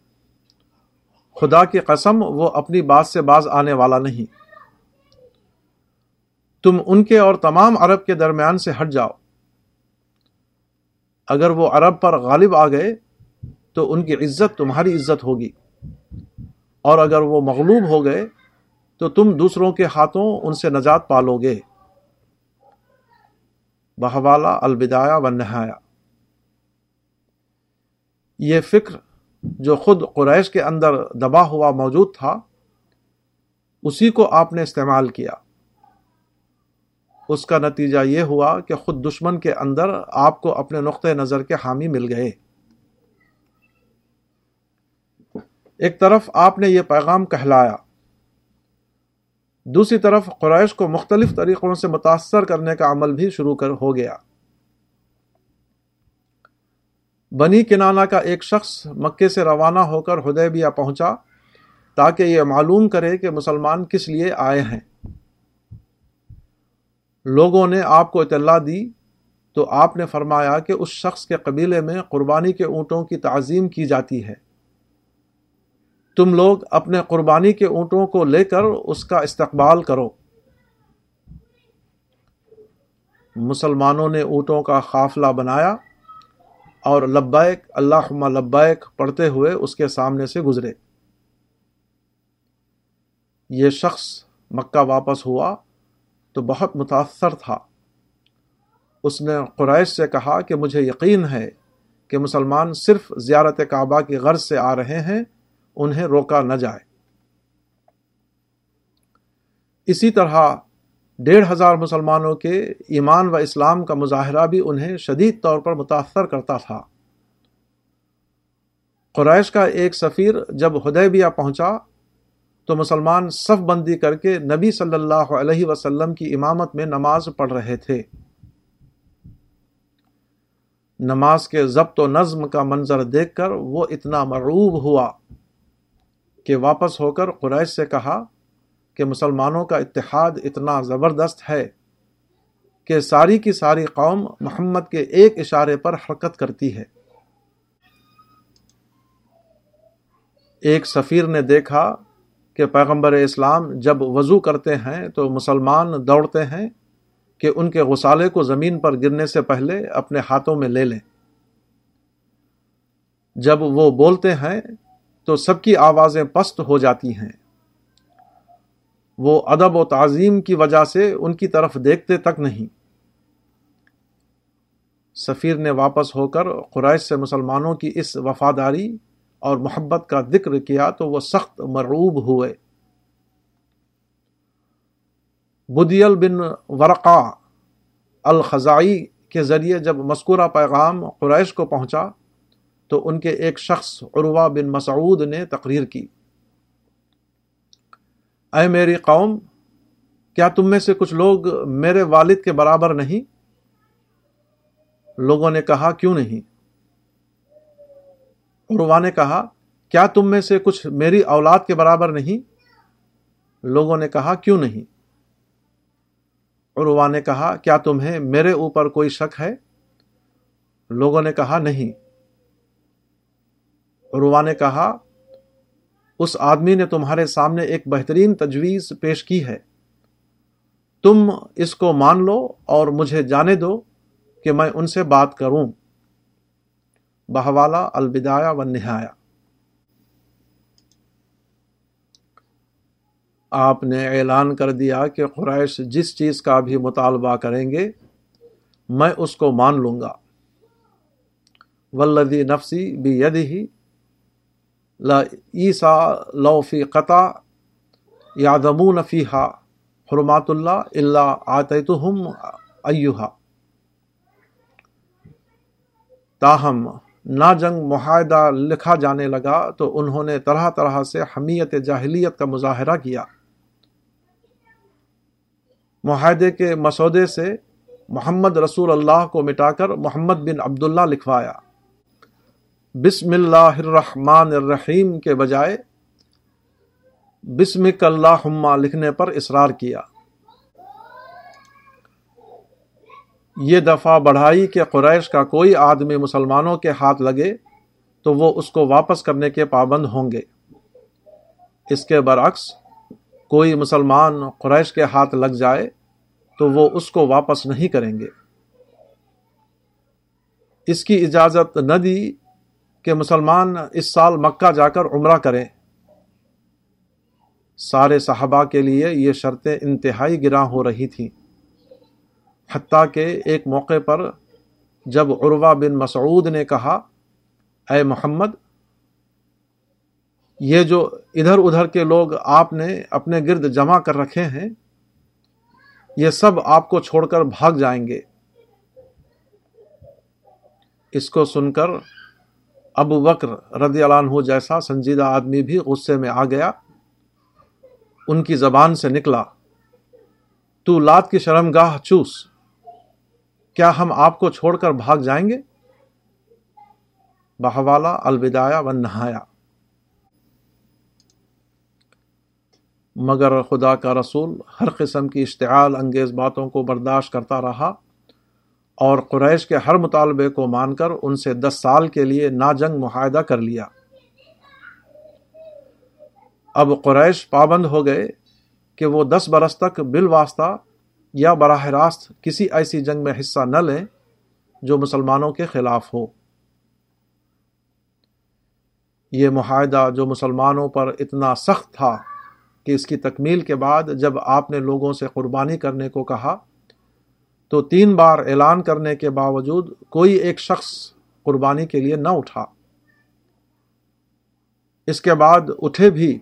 خدا کی قسم، وہ اپنی بات سے باز آنے والا نہیں۔ تم ان کے اور تمام عرب کے درمیان سے ہٹ جاؤ۔ اگر وہ عرب پر غالب آ گئے، تو ان کی عزت تمہاری عزت ہوگی۔ اور اگر وہ مغلوب ہو گئے، تو تم دوسروں کے ہاتھوں ان سے نجات پالو گے۔ بہوالا البدایا و نہایا یہ فکر جو خود قریش کے اندر دبا ہوا موجود تھا، اسی کو آپ نے استعمال کیا۔ اس کا نتیجہ یہ ہوا کہ خود دشمن کے اندر آپ کو اپنے نقطۂ نظر کے حامی مل گئے۔ ایک طرف آپ نے یہ پیغام کہلایا۔ دوسری طرف قریش کو مختلف طریقوں سے متاثر کرنے کا عمل بھی شروع کر ہو گیا۔ بنی کنانا کا ایک شخص مکے سے روانہ ہو کر ہدیبیہ پہنچا تاکہ یہ معلوم کرے کہ مسلمان کس لیے آئے ہیں۔ لوگوں نے آپ کو اطلاع دی تو آپ نے فرمایا کہ اس شخص کے قبیلے میں قربانی کے اونٹوں کی تعظیم کی جاتی ہے۔ تم لوگ اپنے قربانی کے اونٹوں کو لے کر اس کا استقبال کرو۔ مسلمانوں نے اونٹوں کا قافلہ بنایا۔ اور لبیک اللہ لبیک پڑھتے ہوئے اس کے سامنے سے گزرے۔ یہ شخص مکہ واپس ہوا تو بہت متاثر تھا۔ اس نے قریش سے کہا کہ مجھے یقین ہے کہ مسلمان صرف زیارت کعبہ کی غرض سے آ رہے ہیں، انہیں روکا نہ جائے۔ اسی طرح ڈیڑھ ہزار مسلمانوں کے ایمان و اسلام کا مظاہرہ بھی انہیں شدید طور پر متاثر کرتا تھا۔ قریش کا ایک سفیر جب ہدیبیہ پہنچا تو مسلمان صف بندی کر کے نبی صلی اللہ علیہ وسلم کی امامت میں نماز پڑھ رہے تھے۔ نماز کے ضبط و نظم کا منظر دیکھ کر وہ اتنا مرعوب ہوا کہ واپس ہو کر قریش سے کہا کہ مسلمانوں کا اتحاد اتنا زبردست ہے کہ ساری کی ساری قوم محمد کے ایک اشارے پر حرکت کرتی ہے۔ ایک سفیر نے دیکھا کہ پیغمبر اسلام جب وضو کرتے ہیں تو مسلمان دوڑتے ہیں کہ ان کے غسالے کو زمین پر گرنے سے پہلے اپنے ہاتھوں میں لے لیں۔ جب وہ بولتے ہیں تو سب کی آوازیں پست ہو جاتی ہیں۔ وہ ادب و تعظیم کی وجہ سے ان کی طرف دیکھتے تک نہیں۔ سفیر نے واپس ہو کر قریش سے مسلمانوں کی اس وفاداری اور محبت کا ذکر کیا تو وہ سخت مرعوب ہوئے۔ بدیل بن ورقا الخزائی کے ذریعے جب مذکورہ پیغام قریش کو پہنچا تو ان کے ایک شخص عروہ بن مسعود نے تقریر کی۔ اے میری قوم، کیا تم میں سے کچھ لوگ میرے والد کے برابر نہیں؟ لوگوں نے کہا، کیوں نہیں؟ عروا نے کہا، کیا تم میں سے کچھ میری اولاد کے برابر نہیں؟ لوگوں نے کہا، کیوں نہیں؟ عروا نے کہا، کیا تمہیں میرے اوپر کوئی شک ہے؟ لوگوں نے کہا، نہیں۔ عروا نے کہا اس آدمی نے تمہارے سامنے ایک بہترین تجویز پیش کی ہے۔ تم اس کو مان لو اور مجھے جانے دو کہ میں ان سے بات کروں۔ بہوالا البدایا و نہایا آپ نے اعلان کر دیا کہ قریش جس چیز کا بھی مطالبہ کریں گے، میں اس کو مان لوں گا۔ ولدی نفسی بھی ید ہی عیسا لو فی قطع یادمون فیحا حرمات اللہ اللہ آتم ایوہا تاہم، نا جنگ معاہدہ لکھا جانے لگا تو انہوں نے طرح طرح سے حمیت جاہلیت کا مظاہرہ کیا۔ معاہدے کے مسودے سے محمد رسول اللہ کو مٹا کر محمد بن عبداللہ لکھوایا۔ بسم اللہ الرحمن الرحیم کے بجائے بسم اللہ لکھنے پر اصرار کیا۔ یہ دفعہ بڑھائی کہ قریش کا کوئی آدمی مسلمانوں کے ہاتھ لگے تو وہ اس کو واپس کرنے کے پابند ہوں گے۔ اس کے برعکس کوئی مسلمان قریش کے ہاتھ لگ جائے تو وہ اس کو واپس نہیں کریں گے۔ اس کی اجازت نہ دی کہ مسلمان اس سال مکہ جا کر عمرہ کریں۔ سارے صحابہ کے لیے یہ شرطیں انتہائی گراں ہو رہی تھیں۔ حتیٰ کہ ایک موقع پر جب عروہ بن مسعود نے کہا، اے محمد، یہ جو ادھر ادھر کے لوگ آپ نے اپنے گرد جمع کر رکھے ہیں، یہ سب آپ کو چھوڑ کر بھاگ جائیں گے۔ اس کو سن کر ابو بکر رضی اللہ عنہ جیسا سنجیدہ آدمی بھی غصے میں آ گیا، ان کی زبان سے نکلا، تو لات کی شرم گاہ چوس، کیا ہم آپ کو چھوڑ کر بھاگ جائیں گے؟ بہوالا الوداع و نہایا مگر خدا کا رسول ہر قسم کی اشتعال انگیز باتوں کو برداشت کرتا رہا۔ اور قریش کے ہر مطالبے کو مان کر ان سے دس سال کے لیے نا جنگ معاہدہ کر لیا۔ اب قریش پابند ہو گئے کہ وہ دس برس تک بال واسطہ یا براہ راست کسی ایسی جنگ میں حصہ نہ لیں جو مسلمانوں کے خلاف ہو۔ یہ معاہدہ جو مسلمانوں پر اتنا سخت تھا کہ اس کی تکمیل کے بعد جب آپ نے لوگوں سے قربانی کرنے کو کہا تو تین بار اعلان کرنے کے باوجود کوئی ایک شخص قربانی کے لیے نہ اٹھا۔ اس کے بعد اٹھے بھی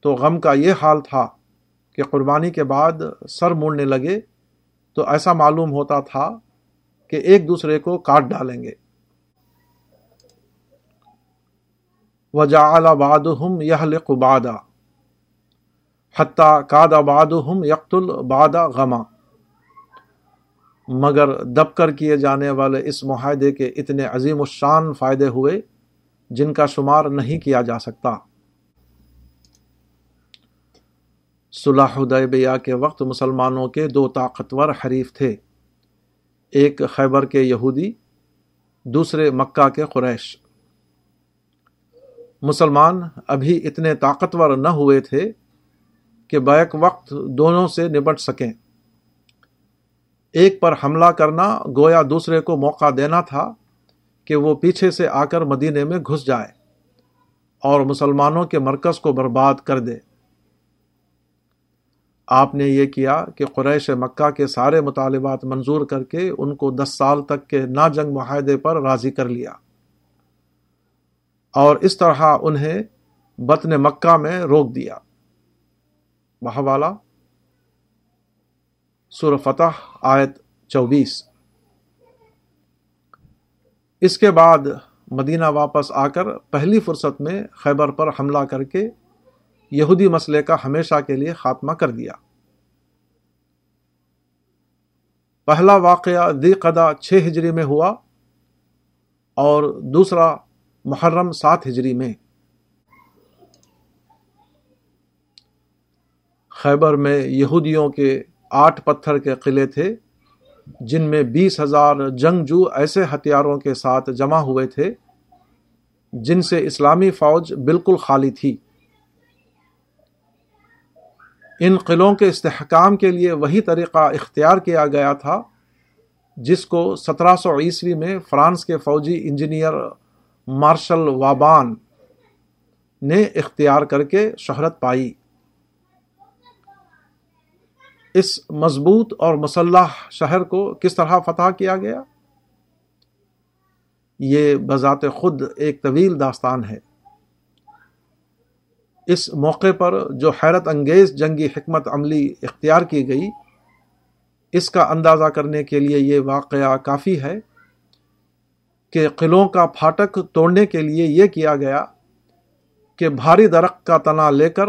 تو غم کا یہ حال تھا کہ قربانی کے بعد سر موڑنے لگے تو ایسا معلوم ہوتا تھا کہ ایک دوسرے کو کاٹ ڈالیں گے۔ وجا آباد ہم یہ لبادہ حتیٰ کاد آباد ہم یکت البادہ غما۔ مگر دب کر کیے جانے والے اس معاہدے کے اتنے عظیم الشان فائدے ہوئے جن کا شمار نہیں کیا جا سکتا۔ صلاح حدیبیہ کے وقت مسلمانوں کے دو طاقتور حریف تھے۔ ایک خیبر کے یہودی، دوسرے مکہ کے قریش۔ مسلمان ابھی اتنے طاقتور نہ ہوئے تھے کہ بیک وقت دونوں سے نبٹ سکیں۔ ایک پر حملہ کرنا گویا دوسرے کو موقع دینا تھا کہ وہ پیچھے سے آ کر مدینے میں گھس جائے اور مسلمانوں کے مرکز کو برباد کر دے۔ آپ نے یہ کیا کہ قریش مکہ کے سارے مطالبات منظور کر کے ان کو دس سال تک کے نا جنگ معاہدے پر راضی کر لیا۔ اور اس طرح انہیں بطن مکہ میں روک دیا۔ بہوالا سور فتح آیت چوبیس۔ اس کے بعد مدینہ واپس آ کر پہلی فرصت میں خیبر پر حملہ کر کے یہودی مسئلے کا ہمیشہ کے لیے خاتمہ کر دیا۔ پہلا واقعہ دی قدا چھ ہجری میں ہوا اور دوسرا محرم سات ہجری میں۔ خیبر میں یہودیوں کے آٹھ پتھر کے قلعے تھے، جن میں بیس ہزار جنگجو ایسے ہتھیاروں کے ساتھ جمع ہوئے تھے، جن سے اسلامی فوج بالکل خالی تھی۔ ان قلعوں کے استحکام کے لیے وہی طریقہ اختیار کیا گیا تھا، جس کو سترہ سو عیسوی میں فرانس کے فوجی انجینئر مارشل وابان نے اختیار کر کے شہرت پائی۔ اس مضبوط اور مسلح شہر کو کس طرح فتح کیا گیا؟ یہ بذات خود ایک طویل داستان ہے۔ اس موقع پر جو حیرت انگیز جنگی حکمت عملی اختیار کی گئی، اس کا اندازہ کرنے کے لیے یہ واقعہ کافی ہے کہ قلعوں کا پھاٹک توڑنے کے لیے یہ کیا گیا کہ بھاری درخت کا تنا لے کر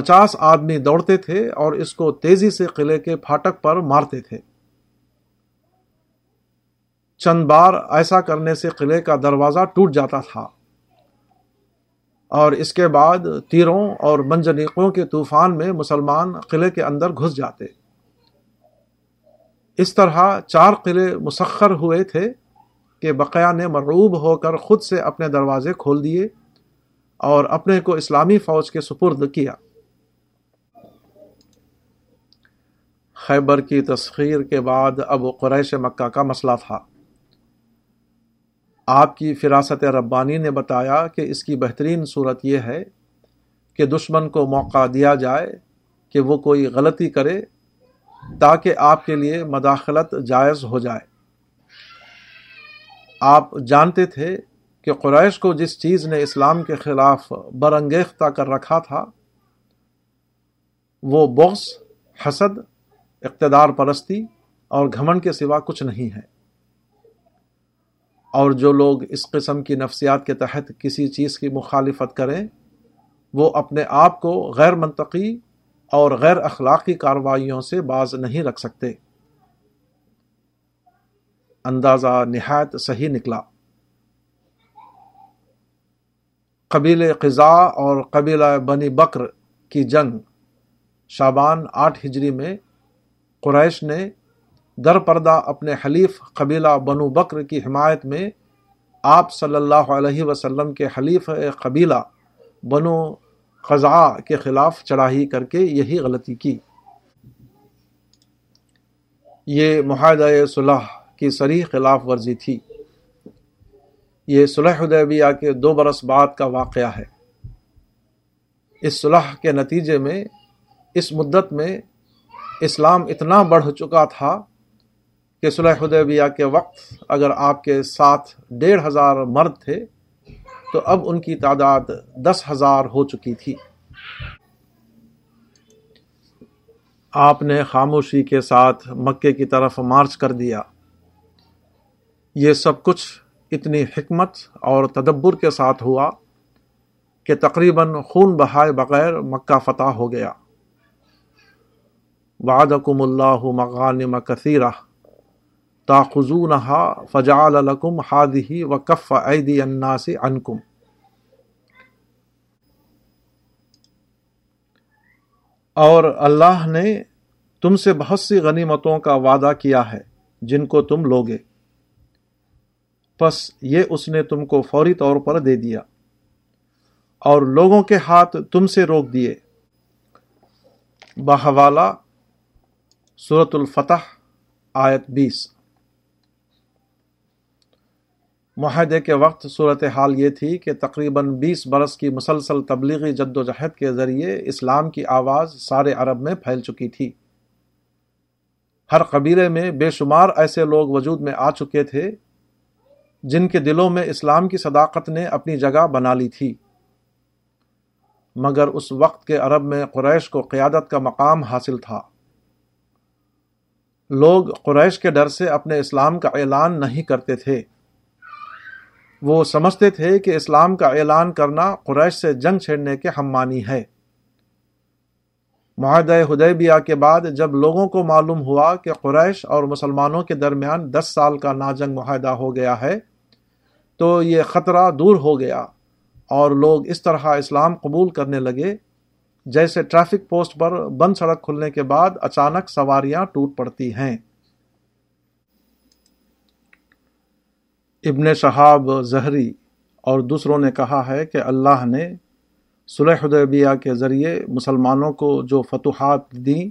پچاس آدمی دوڑتے تھے اور اس کو تیزی سے قلعے کے پھاٹک پر مارتے تھے۔ چند بار ایسا کرنے سے قلعے کا دروازہ ٹوٹ جاتا تھا۔ اور اس کے بعد تیروں اور منجنیقوں کے طوفان میں مسلمان قلعے کے اندر گھس جاتے۔ اس طرح چار قلعے مسخر ہوئے تھے کہ بقیا نے مرعوب ہو کر خود سے اپنے دروازے کھول دیے اور اپنے کو اسلامی فوج کے سپرد کیا۔ خیبر کی تسخیر کے بعد اب قریش مکہ کا مسئلہ تھا۔ آپ کی فراست ربانی نے بتایا کہ اس کی بہترین صورت یہ ہے کہ دشمن کو موقع دیا جائے کہ وہ کوئی غلطی کرے تاکہ آپ کے لیے مداخلت جائز ہو جائے۔ آپ جانتے تھے کہ قریش کو جس چیز نے اسلام کے خلاف برنگیختہ کر رکھا تھا وہ بغض، حسد اقتدار پرستی اور گھمن کے سوا کچھ نہیں ہے۔ اور جو لوگ اس قسم کی نفسیات کے تحت کسی چیز کی مخالفت کریں، وہ اپنے آپ کو غیر منطقی اور غیر اخلاقی کارروائیوں سے باز نہیں رکھ سکتے۔ اندازہ نہایت صحیح نکلا۔ قبیل قضاء اور قبیلہ بنی بکر کی جنگ شابان آٹھ ہجری میں قریش نے در پردہ اپنے حلیف قبیلہ بنو بکر کی حمایت میں آپ صلی اللہ علیہ وسلم کے حلیف قبیلہ بنو خزا کے خلاف چڑھائی کر کے یہی غلطی کی۔ یہ معاہدہ صلح کی سریح خلاف ورزی تھی۔ یہ صلح حدیبیہ کے دو برس بعد کا واقعہ ہے۔ اس صلح کے نتیجے میں، اس مدت میں اسلام اتنا بڑھ چکا تھا کہ صلح حدیبیہ کے وقت اگر آپ کے ساتھ ڈیڑھ ہزار مرد تھے، تو اب ان کی تعداد دس ہزار ہو چکی تھی۔ آپ نے خاموشی کے ساتھ مکے کی طرف مارچ کر دیا۔ یہ سب کچھ اتنی حکمت اور تدبر کے ساتھ ہوا کہ تقریباً خون بہائے بغیر مکہ فتح ہو گیا۔ وعدکم اللہ مغانم کثیرہ تاخذونہا فجعل لکم حادہی وکف ایدی الناس عنکم اور اللہ نے تم سے بہت سی غنیمتوں کا وعدہ کیا ہے جن کو تم لوگے۔ پس یہ اس نے تم کو فوری طور پر دے دیا اور لوگوں کے ہاتھ تم سے روک دیے۔ بحوالہ صورت الفتح، آیت بیس۔ معاہدے کے وقت صورت حال یہ تھی کہ تقریباً بیس برس کی مسلسل تبلیغی جد و جہد کے ذریعے اسلام کی آواز سارے عرب میں پھیل چکی تھی۔ ہر قبیلے میں بے شمار ایسے لوگ وجود میں آ چکے تھے جن کے دلوں میں اسلام کی صداقت نے اپنی جگہ بنا لی تھی۔ مگر اس وقت کے عرب میں قریش کو قیادت کا مقام حاصل تھا۔ لوگ قریش کے ڈر سے اپنے اسلام کا اعلان نہیں کرتے تھے۔ وہ سمجھتے تھے کہ اسلام کا اعلان کرنا قریش سے جنگ چھیڑنے کے ہم مانی ہے۔ معاہدہ حدیبیہ کے بعد جب لوگوں کو معلوم ہوا کہ قریش اور مسلمانوں کے درمیان دس سال کا ناجنگ معاہدہ ہو گیا ہے، تو یہ خطرہ دور ہو گیا اور لوگ اس طرح اسلام قبول کرنے لگے۔ جیسے ٹریفک پوسٹ پر بند سڑک کھلنے کے بعد اچانک سواریاں ٹوٹ پڑتی ہیں۔ ابن شہاب زہری اور دوسروں نے کہا ہے کہ اللہ نے صلح حدیبیہ کے ذریعے مسلمانوں کو جو فتوحات دیں،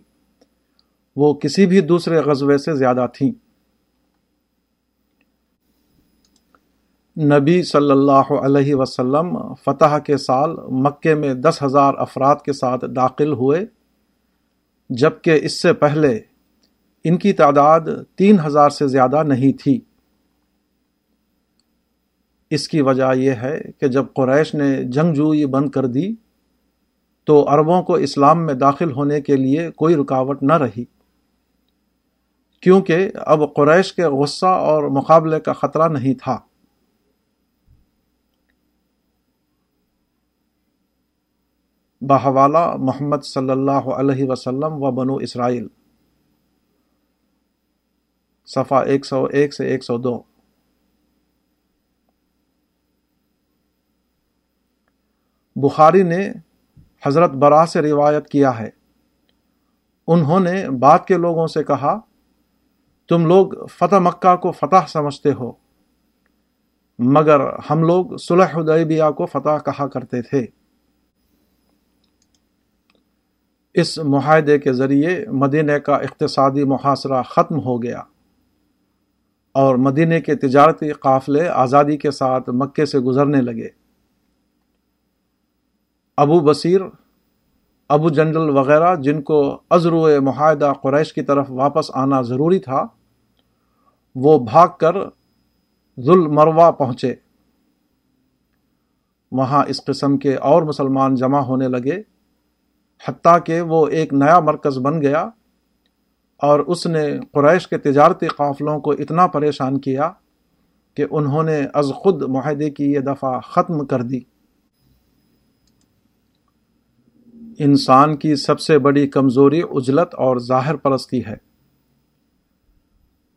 وہ کسی بھی دوسرے غزوے سے زیادہ تھیں۔ نبی صلی اللہ علیہ وسلم فتح کے سال مکے میں دس ہزار افراد کے ساتھ داخل ہوئے، جبکہ اس سے پہلے ان کی تعداد تین ہزار سے زیادہ نہیں تھی۔ اس کی وجہ یہ ہے کہ جب قریش نے جنگجوئی بند کر دی، تو عربوں کو اسلام میں داخل ہونے کے لیے کوئی رکاوٹ نہ رہی۔ کیونکہ اب قریش کے غصہ اور مقابلے کا خطرہ نہیں تھا۔ بحوالہ محمد صلی اللہ علیہ وسلم و بنو اسرائیل۔ صفحہ ایک سو ایک سے ایک سو دو۔ بخاری نے حضرت برا سے روایت کیا ہے۔ انہوں نے بعد کے لوگوں سے کہا، تم لوگ فتح مکہ کو فتح سمجھتے ہو، مگر ہم لوگ صلح حدیبیہ کو فتح کہا کرتے تھے۔ اس معاہدے کے ذریعے مدینہ کا اقتصادی محاصرہ ختم ہو گیا اور مدینے کے تجارتی قافلے آزادی کے ساتھ مکے سے گزرنے لگے۔ ابو بصیر، ابو جنڈل وغیرہ جن کو ازرو معاہدہ قریش کی طرف واپس آنا ضروری تھا، وہ بھاگ کر ذل پہنچے۔ وہاں اس قسم کے اور مسلمان جمع ہونے لگے۔ حتیٰ کہ وہ ایک نیا مرکز بن گیا اور اس نے قریش کے تجارتی قافلوں کو اتنا پریشان کیا کہ انہوں نے از خود معاہدے کی یہ دفعہ ختم کر دی۔ انسان کی سب سے بڑی کمزوری اجلت اور ظاہر پرستی ہے۔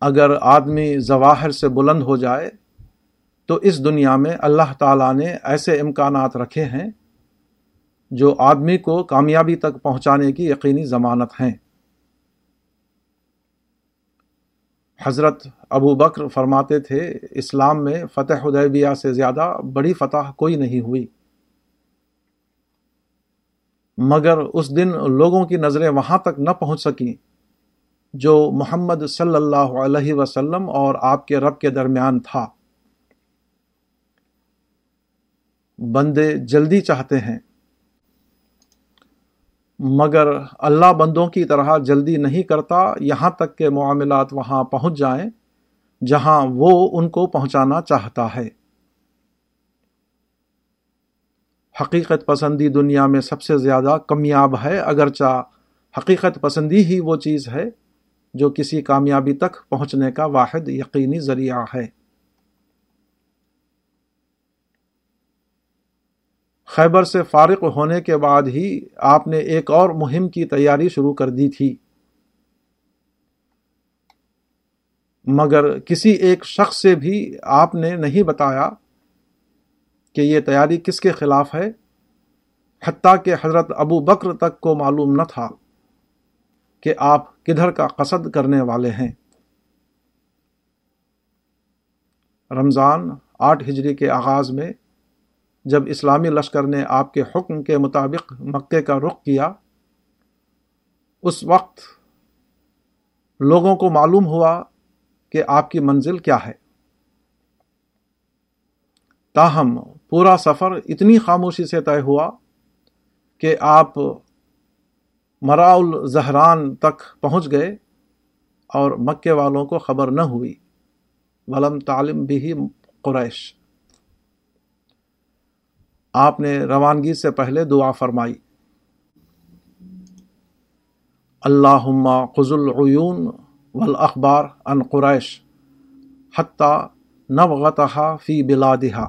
اگر آدمی ظواہر سے بلند ہو جائے تو اس دنیا میں اللہ تعالیٰ نے ایسے امکانات رکھے ہیں جو آدمی کو کامیابی تک پہنچانے کی یقینی ضمانت ہیں۔ حضرت ابو بکر فرماتے تھے، اسلام میں فتح حدیبیہ سے زیادہ بڑی فتح کوئی نہیں ہوئی۔ مگر اس دن لوگوں کی نظریں وہاں تک نہ پہنچ سکیں جو محمد صلی اللہ علیہ وسلم اور آپ کے رب کے درمیان تھا۔ بندے جلدی چاہتے ہیں۔ مگر اللہ بندوں کی طرح جلدی نہیں کرتا، یہاں تک کہ معاملات وہاں پہنچ جائیں، جہاں وہ ان کو پہنچانا چاہتا ہے۔ حقیقت پسندی دنیا میں سب سے زیادہ کمیاب ہے، اگرچہ حقیقت پسندی ہی وہ چیز ہے جو کسی کامیابی تک پہنچنے کا واحد یقینی ذریعہ ہے۔ خیبر سے فارغ ہونے کے بعد ہی آپ نے ایک اور مہم کی تیاری شروع کر دی تھی۔ مگر کسی ایک شخص سے بھی آپ نے نہیں بتایا کہ یہ تیاری کس کے خلاف ہے، حتیٰ کہ حضرت ابو بکر تک کو معلوم نہ تھا کہ آپ کدھر کا قصد کرنے والے ہیں۔ رمضان آٹھ ہجری کے آغاز میں جب اسلامی لشکر نے آپ کے حکم کے مطابق مکے کا رخ کیا، اس وقت لوگوں کو معلوم ہوا کہ آپ کی منزل کیا ہے۔ تاہم، پورا سفر اتنی خاموشی سے طے ہوا کہ آپ مرا الزہران تک پہنچ گئے اور مکے والوں کو خبر نہ ہوئی۔ ولم تعلم بھی قریش۔ آپ نے روانگی سے پہلے دعا فرمائی۔ اللہ خز العیون والاخبار ان قریش حتیٰ نوغتہ فی بلادہا۔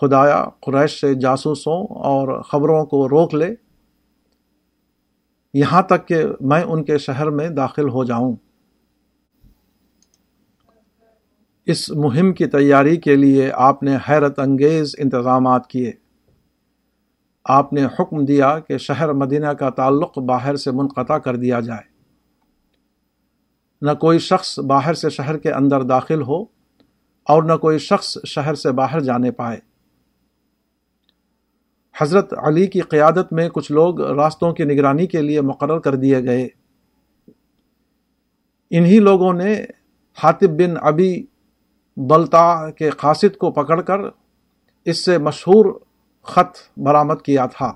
خدایا قریش سے جاسوسوں اور خبروں کو روک لے۔ یہاں تک کہ میں ان کے شہر میں داخل ہو جاؤں۔ اس مہم کی تیاری کے لیے آپ نے حیرت انگیز انتظامات کیے۔ آپ نے حکم دیا کہ شہر مدینہ کا تعلق باہر سے منقطع کر دیا جائے۔ نہ کوئی شخص باہر سے شہر کے اندر داخل ہو اور نہ کوئی شخص شہر سے باہر جانے پائے۔ حضرت علی کی قیادت میں کچھ لوگ راستوں کی نگرانی کے لیے مقرر کر دیے گئے۔ انہی لوگوں نے حاطب بن ابی بلتا کے قاصد کو پکڑ کر اس سے مشہور خط برآمد کیا تھا۔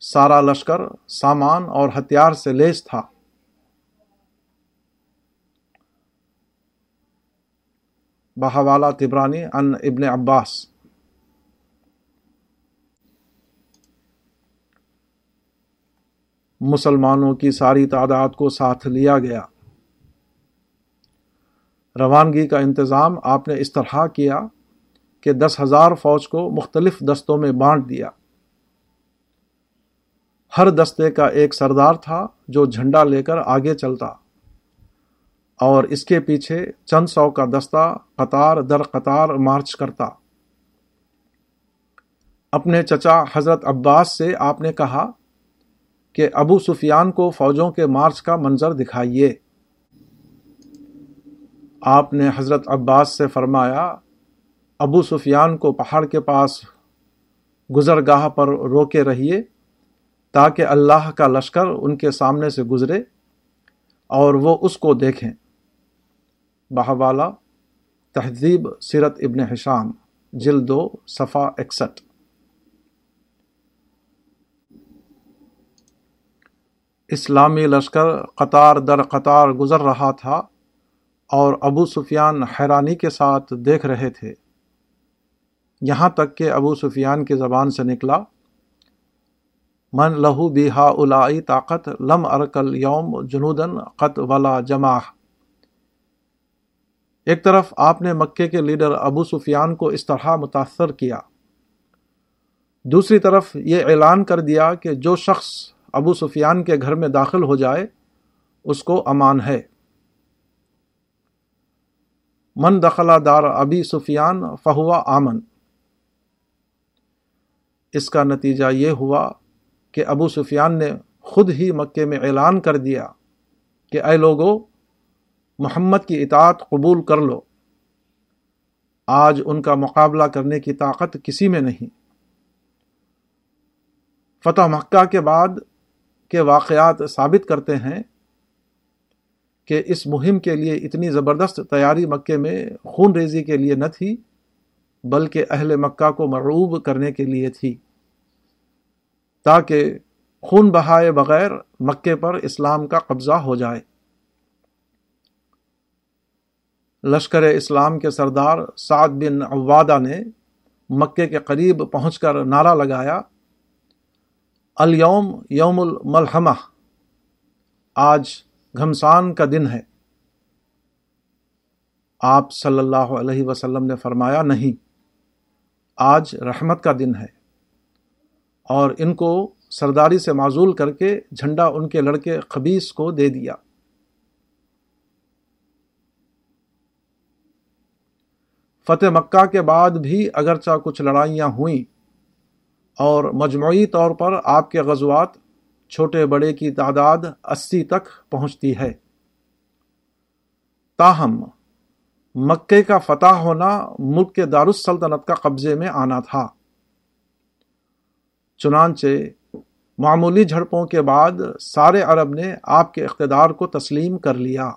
سارا لشکر، سامان اور ہتھیار سے لیس تھا۔ بہوالا تبرانی ان ابن عباس۔ مسلمانوں کی ساری تعداد کو ساتھ لیا گیا۔ روانگی کا انتظام آپ نے اس طرح کیا کہ دس ہزار فوج کو مختلف دستوں میں بانٹ دیا۔ ہر دستے کا ایک سردار تھا جو جھنڈا لے کر آگے چلتا۔ اور اس کے پیچھے چند سو کا دستہ قطار در قطار مارچ کرتا۔ اپنے چچا حضرت عباس سے آپ نے کہا کہ ابو سفیان کو فوجوں کے مارچ کا منظر دکھائیے۔ آپ نے حضرت عباس سے فرمایا، ابو سفیان کو پہاڑ کے پاس گزر گاہ پر روکے رہیے تاکہ اللہ کا لشکر ان کے سامنے سے گزرے اور وہ اس کو دیکھیں۔ بہوالا، تہذیب، سیرت ابن حشام جلدو صفا اکسٹھ۔ اسلامی لشکر قطار در قطار گزر رہا تھا۔ اور ابو سفیان حیرانی کے ساتھ دیکھ رہے تھے۔ یہاں تک کہ ابو سفیان کی زبان سے نکلا۔ من لہو بیہا الائی طاقت لم ارکل یوم جنودن قط ولا جمع ایک طرف آپ نے مکے کے لیڈر ابو سفیان کو اس طرح متاثر کیا۔ دوسری طرف یہ اعلان کر دیا کہ جو شخص ابو سفیان کے گھر میں داخل ہو جائے، اس کو امان ہے۔ من دخلا دار ابی سفیان فہوا آمن۔ اس کا نتیجہ یہ ہوا کہ ابو سفیان نے خود ہی مکے میں اعلان کر دیا کہ اے لوگو، محمد کی اطاعت قبول کر لو۔ آج ان کا مقابلہ کرنے کی طاقت کسی میں نہیں۔ فتح مکہ کے بعد کے واقعات ثابت کرتے ہیں کہ اس مہم کے لیے اتنی زبردست تیاری مکے میں خون ریزی کے لیے نہ تھی، بلکہ اہل مکہ کو مرعوب کرنے کے لیے تھی، تاکہ خون بہائے بغیر مکے پر اسلام کا قبضہ ہو جائے۔ لشکر اسلام کے سردار سعد بن عوادہ نے مکے کے قریب پہنچ کر نعرہ لگایا، الیوم یوم الملحمہ، آج گھمسان کا دن ہے۔ آپ صلی اللہ علیہ وسلم نے فرمایا، نہیں، آج رحمت کا دن ہے۔ اور ان کو سرداری سے معزول کر کے جھنڈا ان کے لڑکے خبیص کو دے دیا۔ فتح مکہ کے بعد بھی اگرچہ کچھ لڑائیاں ہوئیں اور مجموعی طور پر آپ کے غزوات چھوٹے بڑے کی تعداد اسی تک پہنچتی ہے۔ تاہم، مکے کا فتح ہونا ملک کے دارالسلطنت کا قبضے میں آنا تھا۔ چنانچہ، معمولی جھڑپوں کے بعد سارے عرب نے آپ کے اقتدار کو تسلیم کر لیا۔